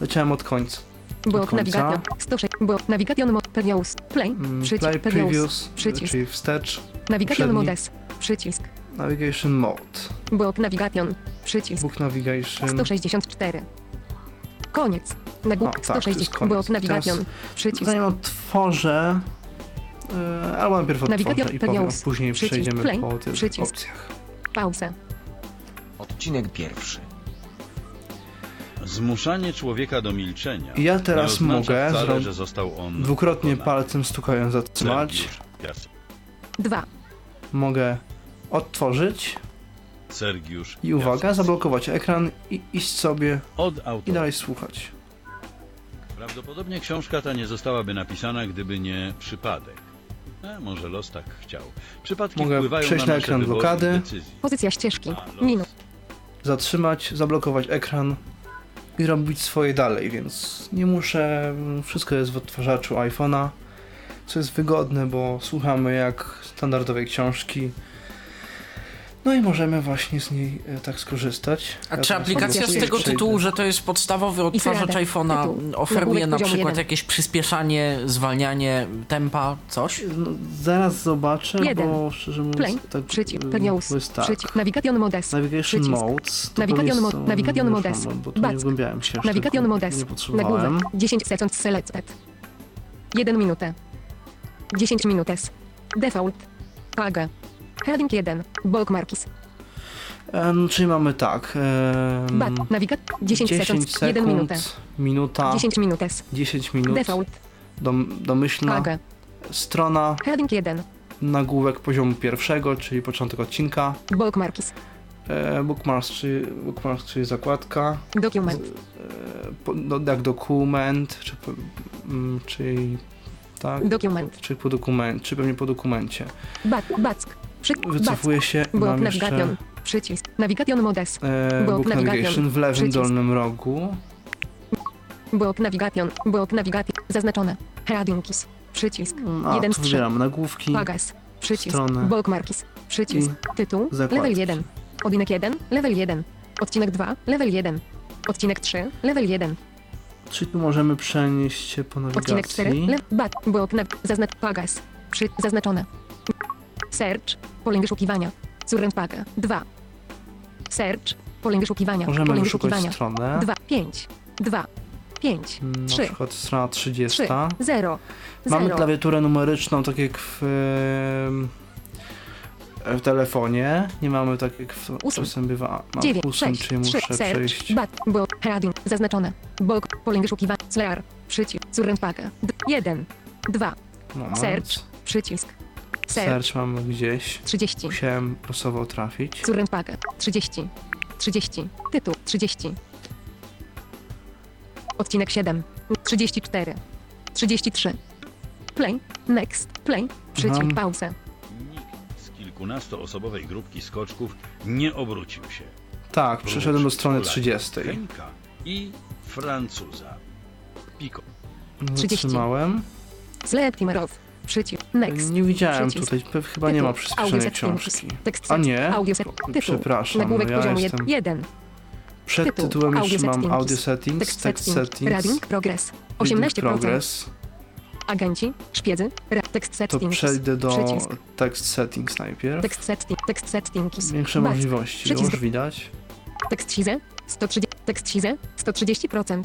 leciałem od końca. Book końca. navigation. 106. Book navigation mode. Previous. Play. Mm, Przycisk. Play Previous. Przycisk. czyli wstecz. Navigation modes. Przycisk. Navigation mode. Book navigation. Przycisk. Book navigation. 164. Koniec. Nagłówek O, tak, to jest 160. koniec. Book navigation. Przycisk. Zanim otworzę, albo najpierw otworzę i powiem, a później Przycisk przejdziemy play. po tych Przycisk. opcjach. Pauza. Odcinek pierwszy. Zmuszanie człowieka do milczenia. Ja teraz mogę wcale, że został on Dwukrotnie pokonany. palcem stukając zatrzymać. Sergiusz. 2. Mogę odtworzyć Sergiusz i uwaga, zablokować ekran i iść sobie Od i dalej słuchać. Prawdopodobnie książka ta nie zostałaby napisana, gdyby nie przypadek. A może los tak chciał. Przypadki Mogę wpływają przejść na, na nasze ekran wybory blokady. decyzje. Pozycja ścieżki. A los Minut. Zatrzymać, zablokować ekran i robić swoje dalej, więc nie muszę, wszystko jest w odtwarzaczu iPhone'a, co jest wygodne, bo słuchamy jak standardowej książki. No i możemy właśnie z niej e, tak skorzystać. A czy aplikacja z tego przejdę. tytułu, że to jest podstawowy odtwarzacz Radę. iPhone'a, oferuje na przykład jeden. jakieś przyspieszanie, zwalnianie tempa, coś? No, zaraz zobaczę, Jeden. bo szczerze mówiąc Play. tak Przycisk. to jest tak. Przycisk. Navigation modes. Navigation Przycisk. modes. To Navigation mo- navigation modes. Bo nie Back. wgłębiałem się Navigation modes. Nie potrzebowałem. Nagłówek. 10 seconds selected. 1 minutę. 10 minutes. Default. Paga. Heading 1. Bookmarkis. Em, czyli mamy tak. em, Bat. Nawigat. 10, 10 seconds. sekund, 1 minutę. minuta, 10 minutes. 10 minut, Default. dom, domyślna strona, Heading 1. nagłówek poziomu pierwszego, czyli początek odcinka, Bookmarkis. e, bookmarks, czyli, bookmarks, czyli zakładka, Document. e, po, no, jak dokument, czy, po- mm, czyli tak, Dokument. czy po dokument, czy pewnie po dokumencie. Bat. Back. Przy. Wycofuję się i Book mam jeszcze navigation. Przycisk. Navigation modes. e, Book navigation. w lewym Przycisk. dolnym rogu. Book navigation. Book navigation. Zaznaczone. Headingis. Przycisk. A, Jeden tu z trzech. wybieram nagłówki. Pagas. Przycisk. Stronę. Bookmarkis. Przycisk. Tytuł. zakładki. Level 1. Odcinek 1. Level 1. Odcinek 2. Level 1. Odcinek 3. Level 1. Czyli tu możemy przenieść się po Odcinek 4. nawigacji. Le bat. Book. Zaznacz. Pagas. Przy. Zaznaczone. Search. Pole wyszukiwania. Surrendpaga. 2. Search. Pole wyszukiwania. Możemy Pole wyszukiwania. stronę. 2. 5. 2. 5. Mm, Na 3. przykład strona 30. 3. 0. Mamy 0. klawiaturę numeryczną, tak jak w, w telefonie. Nie mamy tak jak w, czasem bywa. Mam 9, 8, 6, czyli 3, muszę search, przejść. bat, bo, heading, zaznaczone, bok, pole wyszukiwania, slayer, przycisk, surrendpaga, 1, 2, Moment. search, przycisk, search, Search mamy gdzieś. 30, Musiałem losowo trafić. surrendpaga, 30, 30, tytuł, 30, odcinek 7, 34, 33, play, next, play, przycisk, Aha. pauza, Nikt z kilkunastoosobowej grupki skoczków nie obrócił się. Tak, przeszedłem do strony Polaka, 30. Henka i Francuza. Piko. Zatrzymałem. select timer off, przycisk, next, Nie widziałem Przycisk. tutaj, chyba nie ma przyspieszonej książki. Tekst A nie? Przepraszam, Nagłówek no ja poziomu jestem... 1. Przed tytuł. tytułem już Audio mam settings. audio settings, text setting. settings, Reading progress. reading 18%. progress. Agenci. Szpiedzy. Ra- tekst To settings. przejdę do Przycisk. text settings najpierw. Tekst setting. Tekst settings. Większe Back. możliwości, Przycisk. już widać. Tekst size. 130. Tekst size. 130%.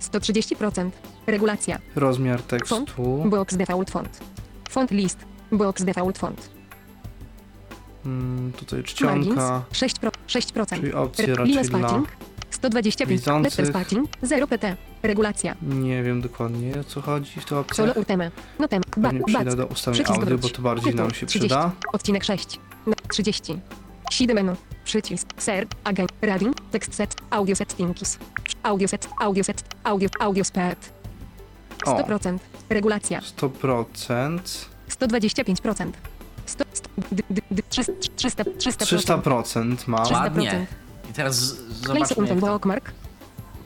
130%. Regulacja. Rozmiar tekstu. Box default font. Font list. Box default font. Mm, tutaj Margins. czcionka, 6%. Pro, 6%. czyli opcje raczej dla... spacing. 125. widzących. Letter spacing. 0 pt. Regulacja. Nie wiem dokładnie o co chodzi w tych Solo opcjach. uteme. Notem. Ba, Pewnie przyjdę do ustawień Przycisk audio, bo to bardziej Tytuł. nam się 30. przyda. Odcinek 6. No, 30. 7 menu. Przycisk. Ser. Agent. Reading. Text set. Audio settings. Audio set. Audio set. Audio. Audio speed. O. 100%. Regulacja. 100%. 125%. 100, 100, D, d, d, 300, 300, 300%. 300% ma. 300%. Ładnie. I teraz z- Place zobaczmy unten jak to... bookmark.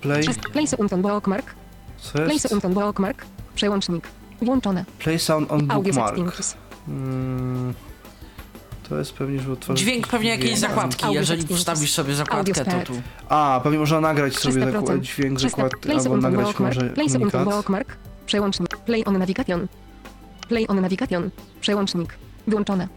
Play. 300, Place bookmark. Co Place jest? bookmark. Przełącznik. Włączone. Play sound on Audio bookmark. settings. Mm, to jest pewnie, żeby otworzyć... Dźwięk pewnie jakiejś dźwięk. zakładki. Audio Jeżeli settings. wstawisz sobie zakładkę, to Audio tu... A, pewnie można nagrać sobie 300%. zakład, dźwięk 300. zakładki, albo nagrać bookmark. może komunikat. bookmark. Przełącznik. Play on navigation. Play on navigation. Przełącznik. Wyłączone.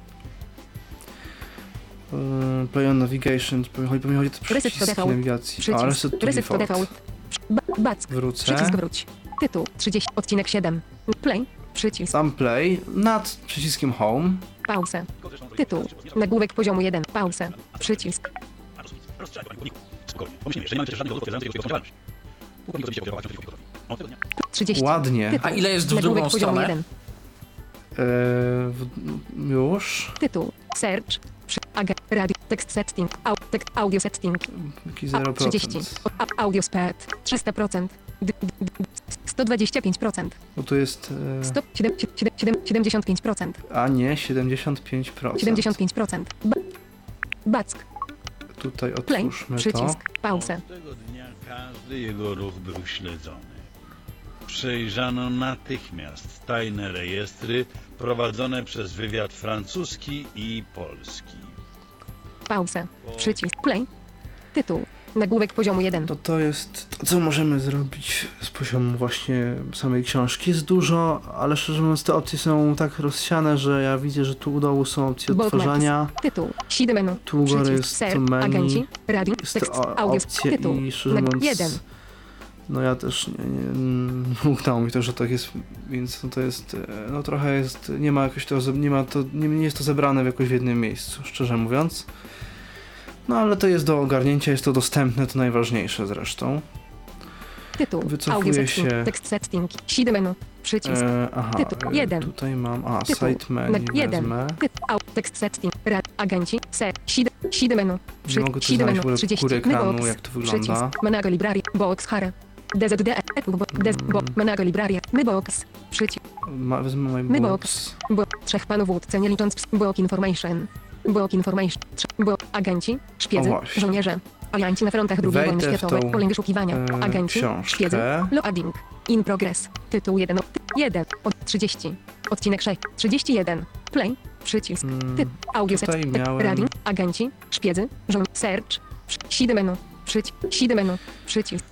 Yy, Play on navigation, pewnie chodzi, chodzi o default. nawigacji. A, Przycisk. reset to Reset to default. default. Ba- Back. Wrócę. Przycisk wróć. Tytuł. 30. Odcinek 7. Play. Przycisk. Sam play nad przyciskiem home. Pauzę. Tytuł. Nagłówek poziomu 1. Pauzę. Przycisk. Spokojnie. Pomyślimy, że nie mamy też żadnych dowodów potwierdzających jego funkcjonalność. Pułkownik oczywiście obiecał walczyć przeciwko gotowi. Od tego dnia 30. Ładnie. Tytuł. A ile jest w Nagłówek drugą poziomu stronę? 1. Yy, w, już. Tytuł. Search. Przy, ag, radio. Tekst setting. Au, tekst, audio setting. Jakiś A, 0%. 30. O, a, audio speed. 300%. D, d, d, 125%. Bo tu jest... 100, 7, 7, 7, 75%. a nie, 75%. 75%. Ba, back. Tutaj Play. otwórzmy to. Przycisk. Pauzę. Od tego dnia każdy jego ruch był śledzony. Przejrzano natychmiast tajne rejestry prowadzone przez wywiad francuski i polski. Pauzę. Przycisk. Play. Tytuł. Nagłówek poziomu 1. To to jest to, co możemy zrobić z poziomu właśnie samej książki. Jest dużo, ale szczerze mówiąc te opcje są tak rozsiane, że ja widzę, że tu u dołu są opcje Bookmarks. odtworzenia. Tytuł. Side menu. Tu u góry Przycisk. jest Ser. to menu. Agenci. Radio. Jest Tekst. to Audio. opcje Tytuł. i szczerze Nag- mówiąc... jeden. No ja też nie, nie, udało mi to, że tak jest, więc no to jest, e, no trochę jest, nie ma jakoś to, nie ma to, nie, nie jest to zebrane w jakoś w jednym miejscu, szczerze mówiąc. No ale to jest do ogarnięcia, jest to dostępne, to najważniejsze zresztą. Tytuł. Setting. się. Tekst setting. Side menu. Przycisk. E, aha, Tytuł. e, Jeden. tutaj mam, a, Tytuł. site menu jeden. Tytuł. Tekst setting. Rad. Agenci. Ser. Side. Side menu. Nie mogę tu side znaleźć w menu. ogóle 30. góry ekranu, jak to wygląda. Przycisk. Menago library. Box hare. DZD. Epu. Bo. Mm. Menago library. Mybox. Przycisk. Ma, wezmę my My box. Bo. Trzech panów wódce, nie licząc Book information. Book information. Bo. Agenci. Szpiedzy. O, właśnie. Żołnierze. Alianci na frontach II Wejdę wojny w światowej. tą, Pole wyszukiwania. e, Agenci. książkę. Szpiedzy. Loading. In progress. Tytuł 1. 1. Od 30. Odcinek 6. 31. Play. Przycisk. Mm, Typ. Audio set. tutaj miałem- Radio. Agenci. Szpiedzy. Żoł. Search. Side menu. Przycisk. Side menu. Przycisk.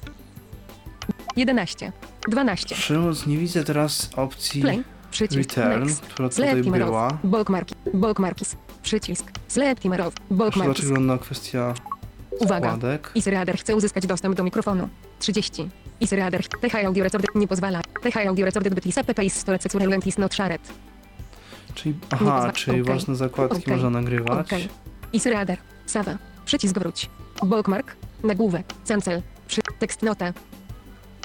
11. 12. Przymus, nie widzę teraz opcji Play. Przycisk. return, Next. która tutaj Select była. Bookmarki. Bookmarkis. Przycisk. Select timer off. Zobaczyć Bookmarkis. wygląda kwestia Uwaga. składek. Chce uzyskać dostęp do mikrofonu. 30. Isreader. TH Audio Recorded nie pozwala. TH Audio Recorded byt lisa pp is storage current is not shared. Czyli, aha, czyli okej. własne zakładki Okej. można nagrywać. Okej. Isreader. Sawa. Przycisk wróć. Bookmark. Nagłówek. Cancel. Przy... Tekst nota.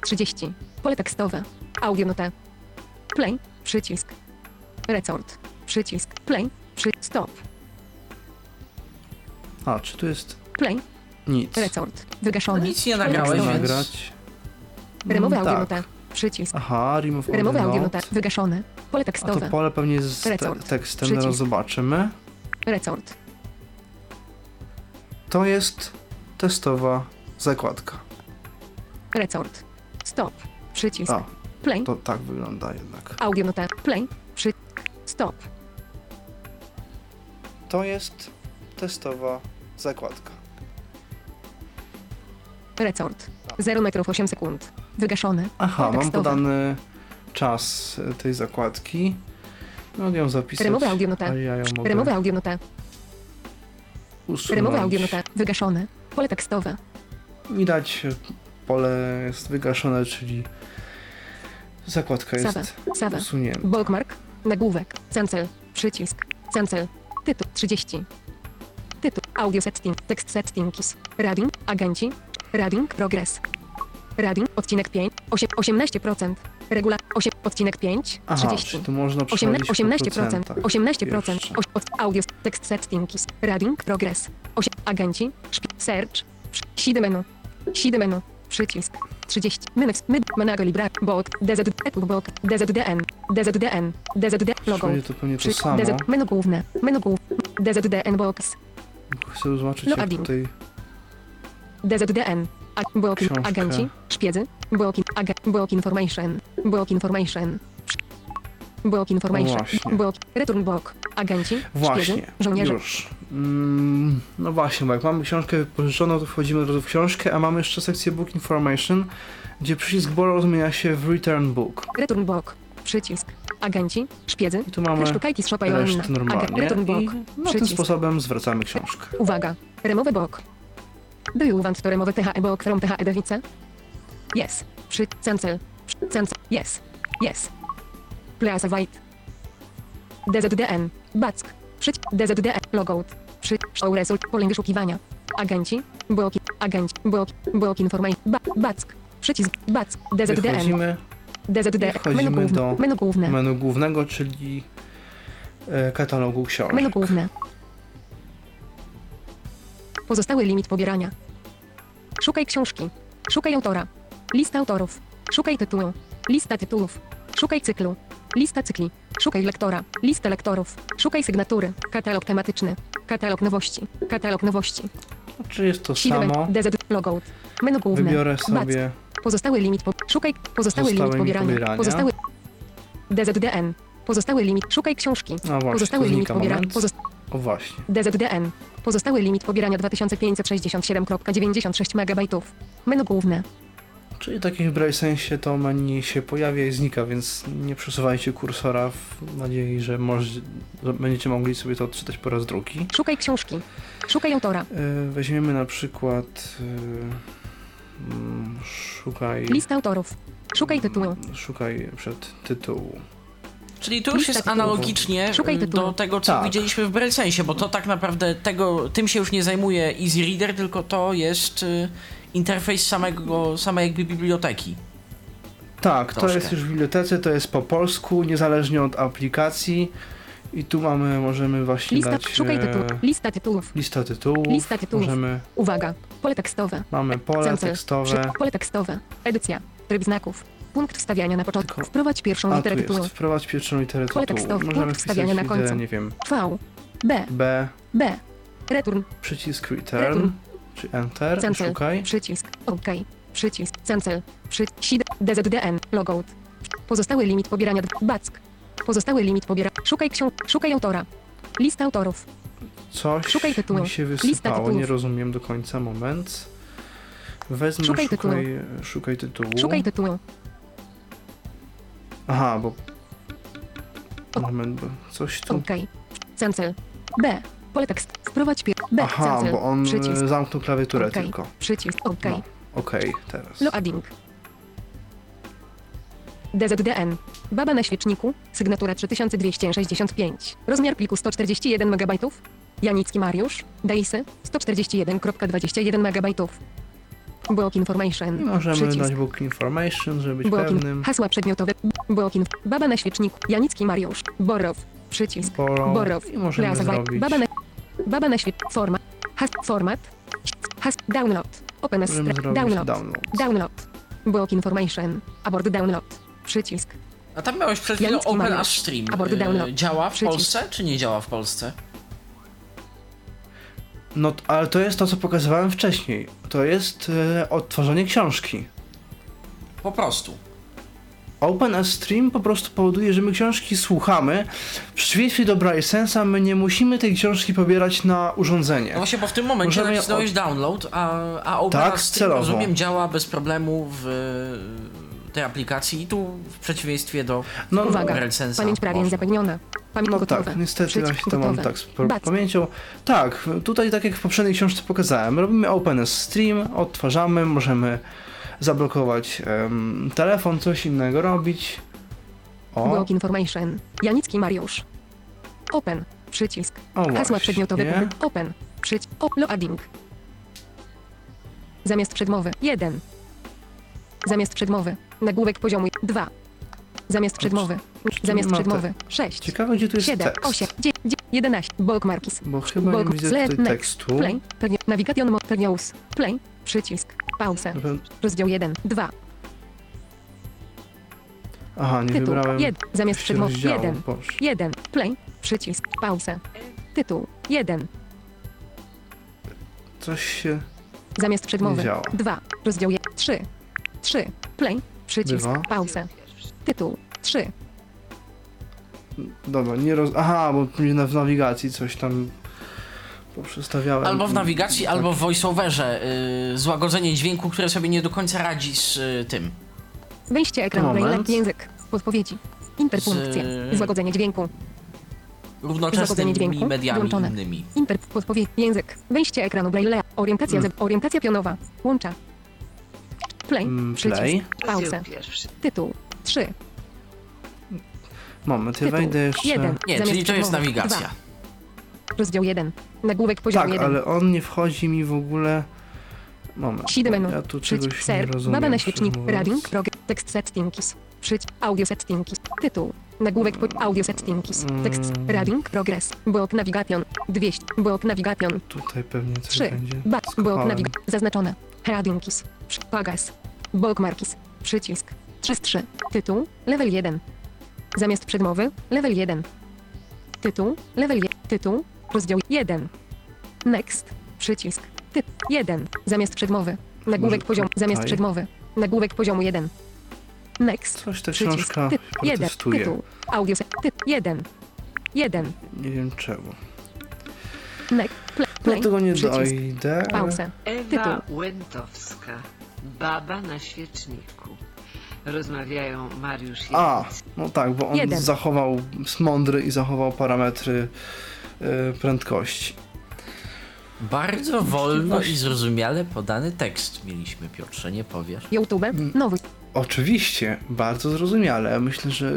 30. Pole tekstowe. Audio nota. Play. Przycisk. Record. Przycisk. Play. Przy... Stop. A, czy tu jest Play. nic? Record. No Wygaszony. nic nie nagrałeś, tekstowe. więc... nagrać? Remove Mm, audio tak. nota. Przycisk. Aha, remove audio Remove audio nota. Wygaszone. Pole A to tekstowe. pole pewnie jest z te tekstem, Przycisk. zaraz zobaczymy. Record. To jest testowa zakładka. Record. Stop. Przycisk. A, Play. to tak wygląda jednak. Audio nota. Play. Przy... Stop. To jest testowa zakładka. Record. 0 metrów 8 sekund. Wygaszony. Aha, mam Tekstowe. podany czas tej zakładki. Mogę ją zapisać. Remove audio nota. ale ja ją mogę Remove audio nota. usunąć. Remove audio nota. Wygaszone. Pole tekstowe. Widać, pole jest wygaszone, czyli zakładka jest Sawa. Sawa. usunięta. Bookmark. Nagłówek. Cancel. Przycisk. Cancel. Tytuł. 30. Audio setting. Tekst settings. Rading. Agenci. Rading. Progress. Rading. Odcinek 5. Osiem- 18%. Regula. 8. Odcinek 5. Aha, 30. czyli tu można Osiemna- przechodzić 18%. po procentach. 18%. Jeszcze. Oś- od- Audio. Tekst settings. Rading. Progress. Osie- Agenci. Szpi- Search. Side menu. Side menu. Przycisk. 30. Minus. Mid. Menago Libra. Bok. DZ. Bok. DZDN. DZDN. DZD. Logo. To pewnie to samo. DZ. Menu główne. Menu główne. DZDN Box. Chcę zobaczyć jak Loading. tutaj DZDN. A-. Agenci. Szpiedzy. Block. Ag. Block Information. Block Information. Block Information. Block. Return Block. Agenci. Właśnie, Szpiedzy. Żołnierze. już. Mm, no właśnie, bo jak mamy książkę wypożyczoną, to wchodzimy od razu w książkę, a mamy jeszcze sekcję Book Information, gdzie przycisk Borrow zmienia się w Return Book. Return Block. Przycisk. Agenci. Szpiedzy. I tu mamy Szukajki z Szopa Joanna. resztę normalnie. Return I Block. no, tym Przycisk. sposobem zwracamy książkę. Uwaga. Remove block. Do you want to remove THE block from THE Device? Yes. Przy cancel. Przy- Cancel. Yes. Yes. Please wait. DZDN. Back. Przyć. DZDN. Logout. Przy. Show result. Pole wyszukiwania. Agenci. Bloki. Agenci. Bloki. Bloki informacji. Ba. Back. Przycisk. Back. DZDN. Wychodzimy Wchodzimy Menu główne. do Menu główne. menu głównego, czyli e, katalogu książek. Menu główne. Pozostały limit pobierania. Szukaj książki. Szukaj autora. Lista autorów. Szukaj tytułu. Lista tytułów. Szukaj cyklu. Lista cykli. Szukaj lektora. Lista lektorów. Szukaj sygnatury. Katalog tematyczny. Katalog nowości. Katalog nowości. Czy jest to Siwe. samo? DZ. Logout. Menu główne. Wybiorę sobie Pozostały limit po... Szukaj. Pozostały limit pobierania. pobierania. Pozostały... DZDN. Pozostały limit. Szukaj książki. No właśnie, Pozostały limit pobierania. moment. Pozost... O właśnie. DZDN. Pozostały limit pobierania 2567.96 MB. Menu główne. Czyli takim w Braille sensie to menu się pojawia i znika, więc nie przesuwajcie kursora w nadziei, że, może, że będziecie mogli sobie to odczytać po raz drugi. Szukaj książki. Szukaj autora. Yy, weźmiemy na przykład mm, szukaj Lista autorów. Szukaj tytułu. szukaj przed tytułu. Czyli tu już Lista jest analogicznie y, do tego, co Tak. widzieliśmy w Braillesensie, bo to tak naprawdę tego, tym się już nie zajmuje Easy Reader, tylko to jest y, interfejs samego, samej jakby biblioteki. Tak, to Troszkę. jest już w bibliotece, to jest po polsku, niezależnie od aplikacji. I tu mamy, możemy właśnie Lista. dać Szukaj e, tytułu. Lista tytułów. lista tytułów. Lista tytułów. Możemy, Uwaga. Pole tekstowe. mamy pole Cancel. tekstowe. Przy- Pole tekstowe. Edycja. Tryb znaków. Punkt wstawiania na początku. Tylko- Wprowadź pierwszą A literę tytułu. wprowadź pierwszą literę Pole tekstowe, Możemy punkt wstawiania na literę, końcu. nie wiem, V. B. B, B. Return. przycisk return, Return. czy enter, Cancel. szukaj. Przycisk. OK. Przycisk. Cancel. Przy... SID. DZDN. Logout. Pozostały limit pobierania. Back. Pozostały limit pobierania. Szukaj ksiąg... Szukaj autora. Lista autorów. Coś Szukaj tytułu. mi się Lista wysypało, tytułów. nie rozumiem do końca, moment. Wezmę, Szukaj szukaj, tytułu. szukaj tytułu. Szukaj tytułu. Aha, bo... Moment, bo coś tu... OK. Cancel. B. Pole tekst. Wprowadź pier... B. Aha, Cancel. bo on Przycisk. zamknął klawiaturę Okej. tylko. Przycisk. OK. No, Okej, teraz. Loading. DZDN. Baba na świeczniku. Sygnatura 3265. Rozmiar pliku 141 MB. Janicki Mariusz. Daisy. 141.21 MB. Block I information. możemy Przycisk. dać book information, żeby być in... pewnym. Hasła przedmiotowe. In... Baba na świeczniku. Janicki Mariusz. Borow. Przycisk. Borrow. Borow. I możemy Plaza White. zrobić... Baba na... Baba na świet... Format. Has... Format. Has... Download. Open as... Download. download. Download. Block information. Abort download. Przycisk. A tam miałeś przed chwilą Janicki Open Mariusz. as Stream. Abort download. działa w Przycisk. Polsce, czy nie działa w Polsce? No, ale to jest to, co pokazywałem wcześniej. To jest e, odtworzenie książki. Po prostu. Open as Stream po prostu powoduje, że my książki słuchamy. W przeciwieństwie do Sensa my nie musimy tej książki pobierać na urządzenie. No właśnie, bo w tym momencie Możemy nacisnąłeś download, a, a Open Tak, as Stream, celowo. rozumiem, działa bez problemu w tej aplikacji i tu w przeciwieństwie do No, Uwaga. RedSense'a Pamięć prawie można. zapewniona. Pamięć No gotowe. tak, niestety Przycisk właśnie to mam tak z pamięcią. Tak, tutaj tak jak w poprzedniej książce pokazałem, robimy Open Stream, odtwarzamy, możemy zablokować em, telefon, coś innego robić. O, Block information. Janicki Mariusz. Open. Przycisk. o Hasła właśnie. przedmiotowe. Open. Przycisk. Loading. Zamiast przedmowy. 1. Zamiast przedmowy. Nagłówek poziomu 2. Zamiast przedmowy. Zamiast przedmowy. 6. Ciekawe, gdzie tu jest 7, tekst. 8, 9, 11. Bulk markis. Bo chyba Bulk nie widzę tutaj next. tekstu. Play. Pewnie. Navigation news. Play. Przycisk. Pewno- Rozdział 1. 2. Aha, nie Tytuł. wybrałem 1. Zamiast przedmowy. rozdziału, 1. Boże. 1. Play. Przycisk. Pauzę. Tytuł. 1. Coś się Zamiast przedmowy. Nie działa. 2. Rozdział 1. 3. 3. Play. Przycisk. Bywa. Pauzę. Tytuł. 3. Dobra, nie roz... Aha, bo mi na- w nawigacji coś tam poprzestawiałem. Albo w nawigacji, Tak. albo w voiceoverze. Yy, złagodzenie dźwięku, które sobie nie do końca radzi z y, tym. Wejście ekranu. Moment. Braille. Język. Podpowiedzi. Interpunkcje. Z- Złagodzenie dźwięku. Równoczesnymi Złagodzenie dźwięku mediami włączone. innymi. Inter. Podpowiedź. Język. Wejście ekranu. Braille. Orientacja. Mm. ze- Orientacja pionowa. Łącza. Play. Mm, play. Pauzę. Tytuł. 3. Moment, ja wejdę jeszcze... Jeden. Nie, Zamiast czyli to jest nawigacja. Dwa. Rozdział 1. Nagłówek poziom Tak, 1. ale on nie wchodzi mi w ogóle... Moment, menu. ja tu czegoś nie ser. rozumiem. Baba na świecznik. Rading. Prog. Tekst settings. Przycisk. Audio settings. Tytuł. Nagłówek po audio settings. Tekst. Mm. Rading. Progress. Block navigation. 200. Block navigation. Tutaj pewnie coś 3. będzie. Ba. Block Skopałem. navigation. Zaznaczone. Radingis. Pagas. Bookmarkis. Przycisk. 3 z 3. Tytuł. Level 1. Zamiast przedmowy. Level 1. Tytuł. Level 1. Tytuł. Rozdział 1. Next. Przycisk. Typ 1. Zamiast przedmowy. Nagłówek Może poziomu. Zamiast tutaj? przedmowy. Nagłówek poziomu 1. Next. Coś ta Przycisk. książka Typ 1. protestuje. Tytuł. Audio. Typ 1. 1. Nie wiem czemu. Play. Do play. tego nie Przycisk. dojdę. Pauzę. Ewa Łętowska, baba na świeczniku. Rozmawiają Mariusz i A, no tak, bo on Jeden. zachował, jest mądry i zachował parametry y, prędkości. Bardzo wolno i zrozumiale podany tekst mieliśmy, Piotrze, nie powiesz? YouTube. Mm. Nowy. Oczywiście, bardzo zrozumiale. Myślę, że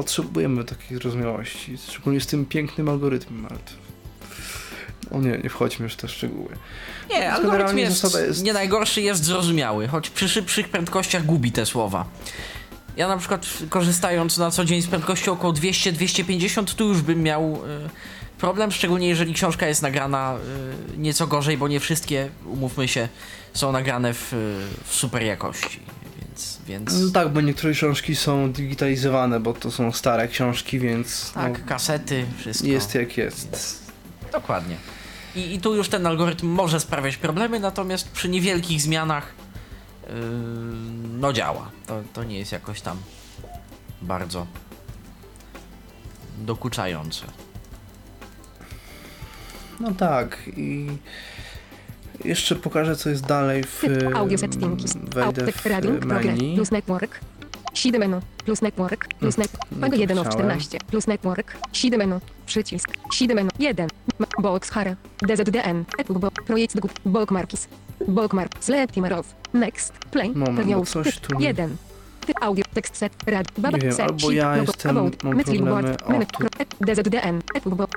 potrzebujemy takiej zrozumiałości, szczególnie z tym pięknym algorytmem, ale to... O nie, nie wchodźmy już w te szczegóły. Nie, algorytm jest, jest- nie najgorszy, jest zrozumiały, choć przy szybszych prędkościach gubi te słowa. Ja na przykład korzystając na co dzień z prędkości około 200-250, tu już bym miał y, problem, szczególnie jeżeli książka jest nagrana y, nieco gorzej, bo nie wszystkie, umówmy się, są nagrane w, y, w super jakości, więc... więc... No tak, bo niektóre książki są digitalizowane, bo to są stare książki, więc Tak, no, kasety, wszystko. jest jak jest. Dokładnie. I, I tu już ten algorytm może sprawiać problemy, natomiast przy niewielkich zmianach yy, no działa. To, to nie jest jakoś tam bardzo dokuczające. No tak i jeszcze pokażę co jest dalej w. Audio settings. wejdę w menu. Plus network. 7 menu. Plus network. Plus net. Pago to 1 of chciałem. 14. Plus network. 7 menu. Przycisk. 7 menu. 1. M- Box Hare. DZDN. Apple Bo. Projekt. Bookmarkis. Bookmark. Select. Next. Play. Moment, coś tu mi- 1. Audio. Tekst set. Rad. Baba. Nie wiem, set, albo ja jestem- mam problemy- board. o, Minute. tu. DZDN.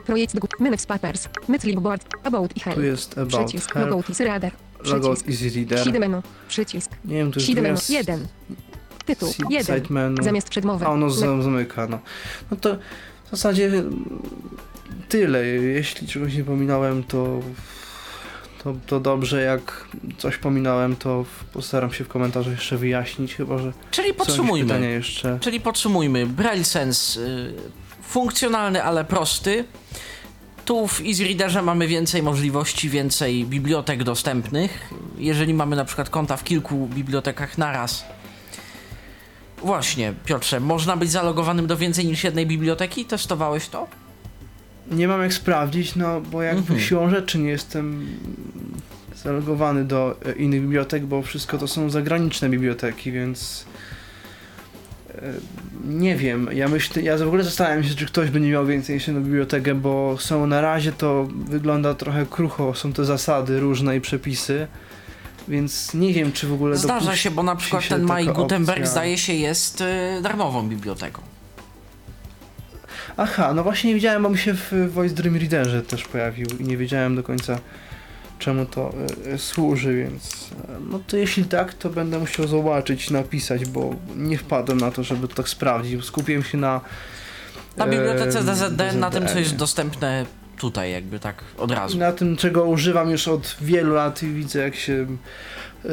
Projekt. Minutes Papers. Mythlib board. About i Tu help. jest about Przycisk. help, Logout is radar. logout Przycisk. easy reader. 7 menu. Przycisk. Nie wiem, tu jest, 7 tu menu. jest 1. Tytuł. si- 1. side menu. Zamiast przedmowy. A ono zamyka, no. No to w zasadzie tyle. Jeśli czegoś nie pominąłem, to, to, to dobrze. Jak coś pominąłem, to w- postaram się w komentarzach jeszcze wyjaśnić, chyba że Czyli podsumujmy. jeszcze. Czyli podsumujmy. Braille Sense y, funkcjonalny, ale prosty. Tu w EasyReaderze mamy więcej możliwości, więcej bibliotek dostępnych. Jeżeli mamy na przykład konta w kilku bibliotekach naraz. Właśnie, Piotrze, można być zalogowanym do więcej niż jednej biblioteki? Testowałeś to? Nie mam jak sprawdzić, no bo jakby Mhm. siłą rzeczy nie jestem zalogowany do e, innych bibliotek, bo wszystko to są zagraniczne biblioteki, więc e, nie wiem. Ja myślę, ja w ogóle zastanawiam się, czy ktoś będzie miał więcej niż jedną bibliotekę, bo są na razie to wygląda trochę krucho, są te zasady różne i przepisy, więc nie wiem, czy w ogóle Zdarza się, bo na przykład ten taka Gutenberg opcja. zdaje się jest y, darmową biblioteką. Aha, no właśnie nie wiedziałem, bo mi się w Voice Dream Readerze też pojawił i nie wiedziałem do końca czemu to e, e, służy, więc e, no to jeśli tak, to będę musiał zobaczyć, napisać, bo nie wpadłem na to, żeby to tak sprawdzić, skupiłem się na Na bibliotece DZD, na tym co jest dostępne tutaj jakby tak od razu. Na tym, czego używam już od wielu lat i widzę, jak się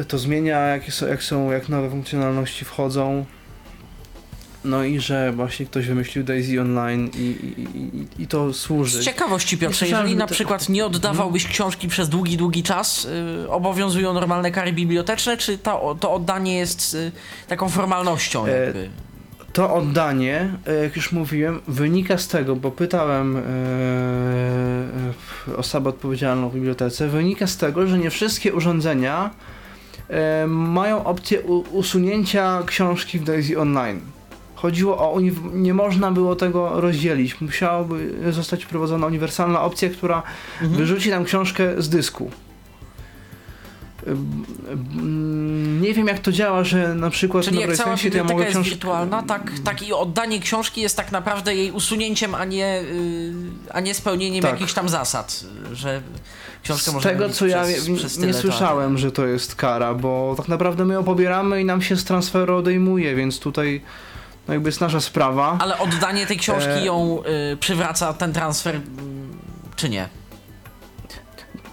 to zmienia, jakie są, jak są, jak nowe funkcjonalności wchodzą. No i że właśnie ktoś wymyślił Daisy Online i, i, i, to służy. Z ciekawości Piotrze, jeżeli że na przykład nie oddawałbyś książki przez długi, długi czas, y, obowiązują normalne kary biblioteczne, czy to, to oddanie jest y, taką formalnością E, jakby? To oddanie, e, jak już mówiłem, wynika z tego, bo pytałem e, osobę odpowiedzialną w bibliotece, wynika z tego, że nie wszystkie urządzenia mają opcję usunięcia książki w Daisy Online. Chodziło o, nie można było tego rozdzielić. Musiałaby zostać wprowadzona uniwersalna opcja, która Mhm. wyrzuci nam książkę z dysku. Ym, Nie wiem jak to działa, że na przykład Czyli jak cała to ja biblioteka mogę jest wirtualna, tak, tak i oddanie książki jest tak naprawdę jej usunięciem, a nie, y, a nie spełnieniem Tak. jakichś tam zasad, że książkę Z tego co ja przez, nie słyszałem, że to jest kara, bo tak naprawdę my ją pobieramy i nam się z transferu odejmuje, więc tutaj no jakby jest nasza sprawa. Ale oddanie tej książki E, ją y, przywraca ten transfer, y, czy nie?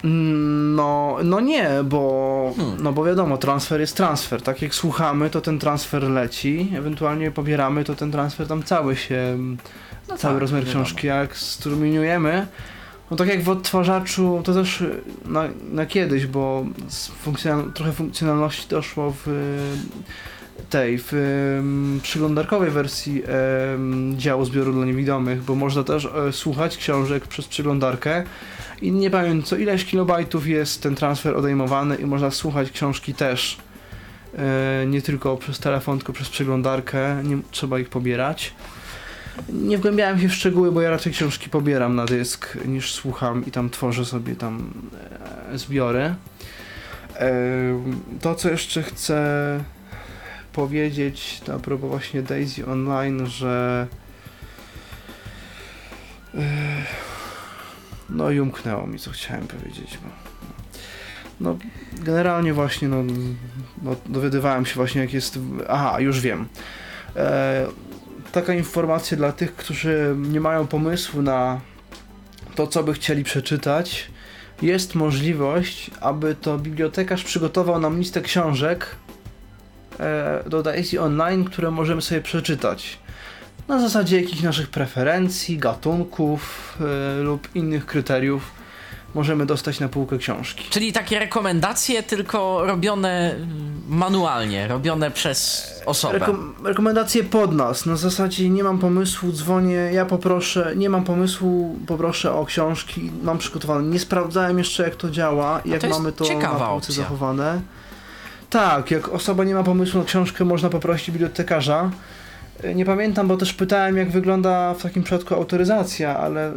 Mm, No, no nie, bo, Hmm. no bo wiadomo, transfer jest transfer. Tak jak słuchamy, to ten transfer leci, ewentualnie pobieramy, to ten transfer tam cały się, No cały tak, rozmiar wiadomo. książki, jak strumieniujemy, no tak jak w odtwarzaczu, to też na, na kiedyś, bo funkcjonal, trochę funkcjonalności doszło w tej, w ym, przeglądarkowej wersji ym, działu zbioru dla niewidomych, bo można też e, słuchać książek przez przeglądarkę i nie pamiętam co ileś kilobajtów jest ten transfer odejmowany i można słuchać książki też e, nie tylko przez telefon, tylko przez przeglądarkę, nie trzeba ich pobierać. Nie wgłębiałem się w szczegóły, bo ja raczej książki pobieram na dysk niż słucham i tam tworzę sobie tam e, zbiory. E, to co jeszcze chcę powiedzieć a propos właśnie Daisy Online, że e, no i umknęło mi co chciałem powiedzieć. No generalnie właśnie no, no dowiadywałem się właśnie jak jest aha już wiem e, taka informacja dla tych, którzy nie mają pomysłu na to, co by chcieli przeczytać. Jest możliwość, aby to bibliotekarz przygotował nam listę książek do Daisy Online, które możemy sobie przeczytać. Na zasadzie jakichś naszych preferencji, gatunków e, lub innych kryteriów możemy dostać na półkę książki. Czyli takie rekomendacje, tylko robione y, manualnie, robione przez osobę. Rekom- rekomendacje pod nas. Na zasadzie nie mam pomysłu, dzwonię, ja poproszę, nie mam pomysłu, poproszę o książki, mam przygotowane. Nie sprawdzałem jeszcze jak to działa, jak to mamy to ciekawa na półce opcja. zachowane. Tak, jak osoba nie ma pomysłu na książkę, można poprosić bibliotekarza. E, Nie pamiętam, bo też pytałem jak wygląda w takim przypadku autoryzacja, ale e,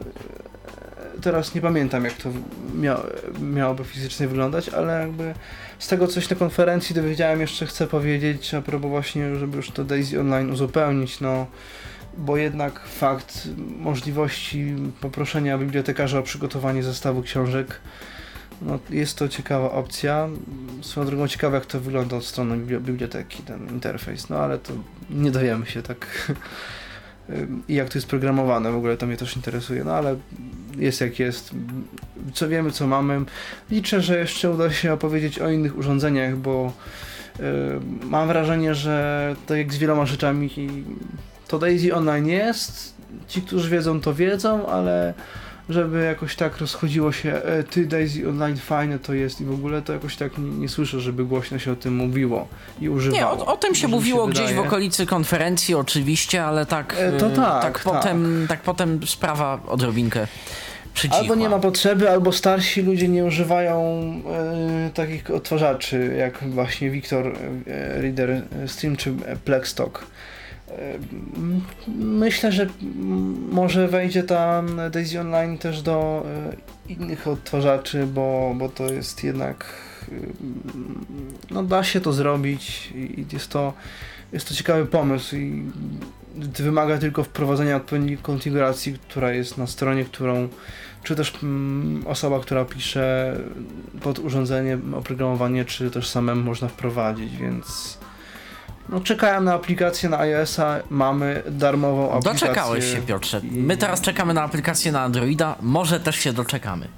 teraz nie pamiętam jak to mia miałoby fizycznie wyglądać, ale jakby z tego coś na konferencji dowiedziałem jeszcze chcę powiedzieć a propos właśnie, żeby już to Daisy Online uzupełnić, no bo jednak fakt możliwości poproszenia bibliotekarza o przygotowanie zestawu książek no, jest to ciekawa opcja. Swoją drogą ciekawe jak to wygląda od strony bibli- biblioteki, ten interfejs, no ale to nie dowiemy się tak i jak to jest programowane, w ogóle to mnie też interesuje, no ale jest jak jest. Co wiemy, co mamy. Liczę, że jeszcze uda się opowiedzieć o innych urządzeniach, bo y, mam wrażenie, że tak jak z wieloma rzeczami to Daisy Online jest. Ci, którzy wiedzą, to wiedzą, ale żeby jakoś tak rozchodziło się, e, ty Daisy Online fajne to jest i w ogóle to jakoś tak nie, nie słyszę, żeby głośno się o tym mówiło i używało. Nie, o, o tym się Może mówiło gdzieś w wydaje. okolicy konferencji oczywiście, ale tak, E, to y, tak, tak, tak. potem, tak potem sprawa odrobinkę przycichła. Albo nie ma potrzeby, albo starsi ludzie nie używają e, takich odtwarzaczy jak właśnie Victor e, Reader Stream czy Plextalk. Myślę, że może wejdzie tam Daisy Online też do e, innych odtwarzaczy, bo, bo to jest jednak no da się to zrobić i jest to jest to ciekawy pomysł i wymaga tylko wprowadzenia odpowiedniej konfiguracji, która jest na stronie, którą czy też osoba, która pisze pod urządzenie oprogramowanie, czy też samemu można wprowadzić, więc No czekałem na aplikację na iOS-a, mamy darmową aplikację. Doczekałeś się, Piotrze. My teraz czekamy na aplikację na Androida, może też się doczekamy.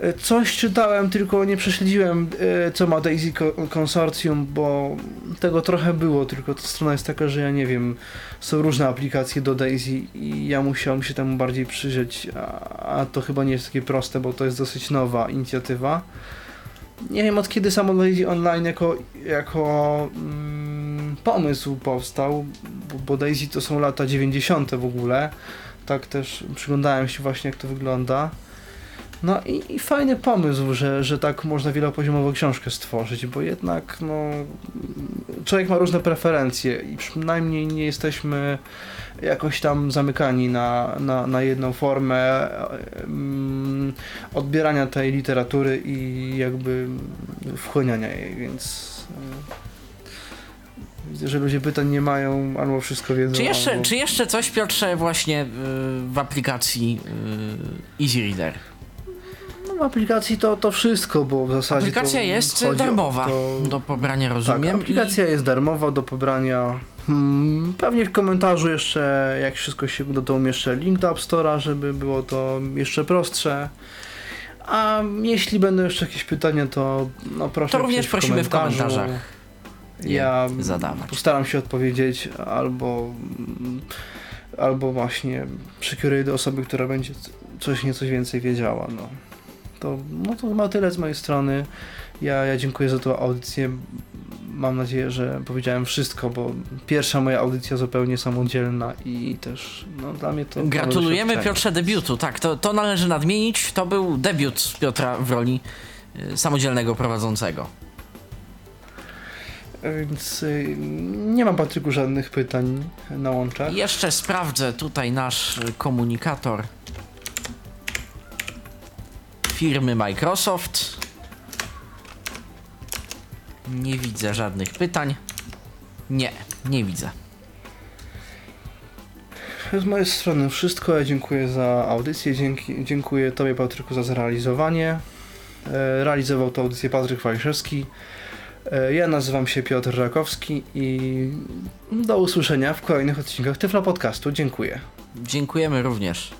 E, Coś czytałem, tylko nie prześledziłem, e, co ma Daisy Consortium, bo tego trochę było, tylko ta strona jest taka, że ja nie wiem, są różne aplikacje do Daisy i ja musiałem się temu bardziej przyjrzeć, a, a to chyba nie jest takie proste, bo to jest dosyć nowa inicjatywa. Nie wiem od kiedy samo Daisy Online jako, jako mm, pomysł powstał, bo, bo Daisy to są lata 90. w ogóle. Tak też przyglądałem się właśnie jak to wygląda. No i, i fajny pomysł, że, że tak można wielopoziomową książkę stworzyć, bo jednak no, człowiek ma różne preferencje i przynajmniej nie jesteśmy jakoś tam zamykani na, na, na jedną formę mm, odbierania tej literatury i jakby wchłaniania jej, więc y, widzę, że ludzie pytań nie mają, albo wszystko wiedzą. Czy jeszcze, albo... czy jeszcze coś, Piotrze, właśnie y, w aplikacji y, Easy Reader? W aplikacji to, to wszystko, bo w zasadzie Aplikacja jest darmowa to- do pobrania, Tak, rozumiem. aplikacja jest darmowa do pobrania. Hmm, pewnie w komentarzu jeszcze, jak wszystko się uda, to umieszczę link do App Store'a, żeby było to jeszcze prostsze. A jeśli będą jeszcze jakieś pytania, to no proszę To również pisać prosimy w komentarzach Ja zadawać. postaram się odpowiedzieć albo albo właśnie przekieruję do osoby, która będzie coś nieco więcej wiedziała. No. To, no to ma tyle z mojej strony. Ja, ja dziękuję za tą audycję. Mam nadzieję, że powiedziałem wszystko, bo pierwsza moja audycja zupełnie samodzielna i też no, dla mnie to... Gratulujemy. Piotrze debiutu. Tak, to, to należy nadmienić. To był debiut Piotra w roli y, samodzielnego prowadzącego. Więc y, nie mam Patryku żadnych pytań na łączach. Jeszcze sprawdzę tutaj nasz komunikator firmy Microsoft. Nie widzę żadnych pytań. Nie, nie widzę. Z mojej strony wszystko. Ja dziękuję za audycję. Dzięki, dziękuję Tobie, Patryku, za zrealizowanie. E, realizował tę audycję Patryk Waliszewski. E, ja nazywam się Piotr Rakowski i do usłyszenia w kolejnych odcinkach Tyflo Podcastu. Dziękuję. Dziękujemy również.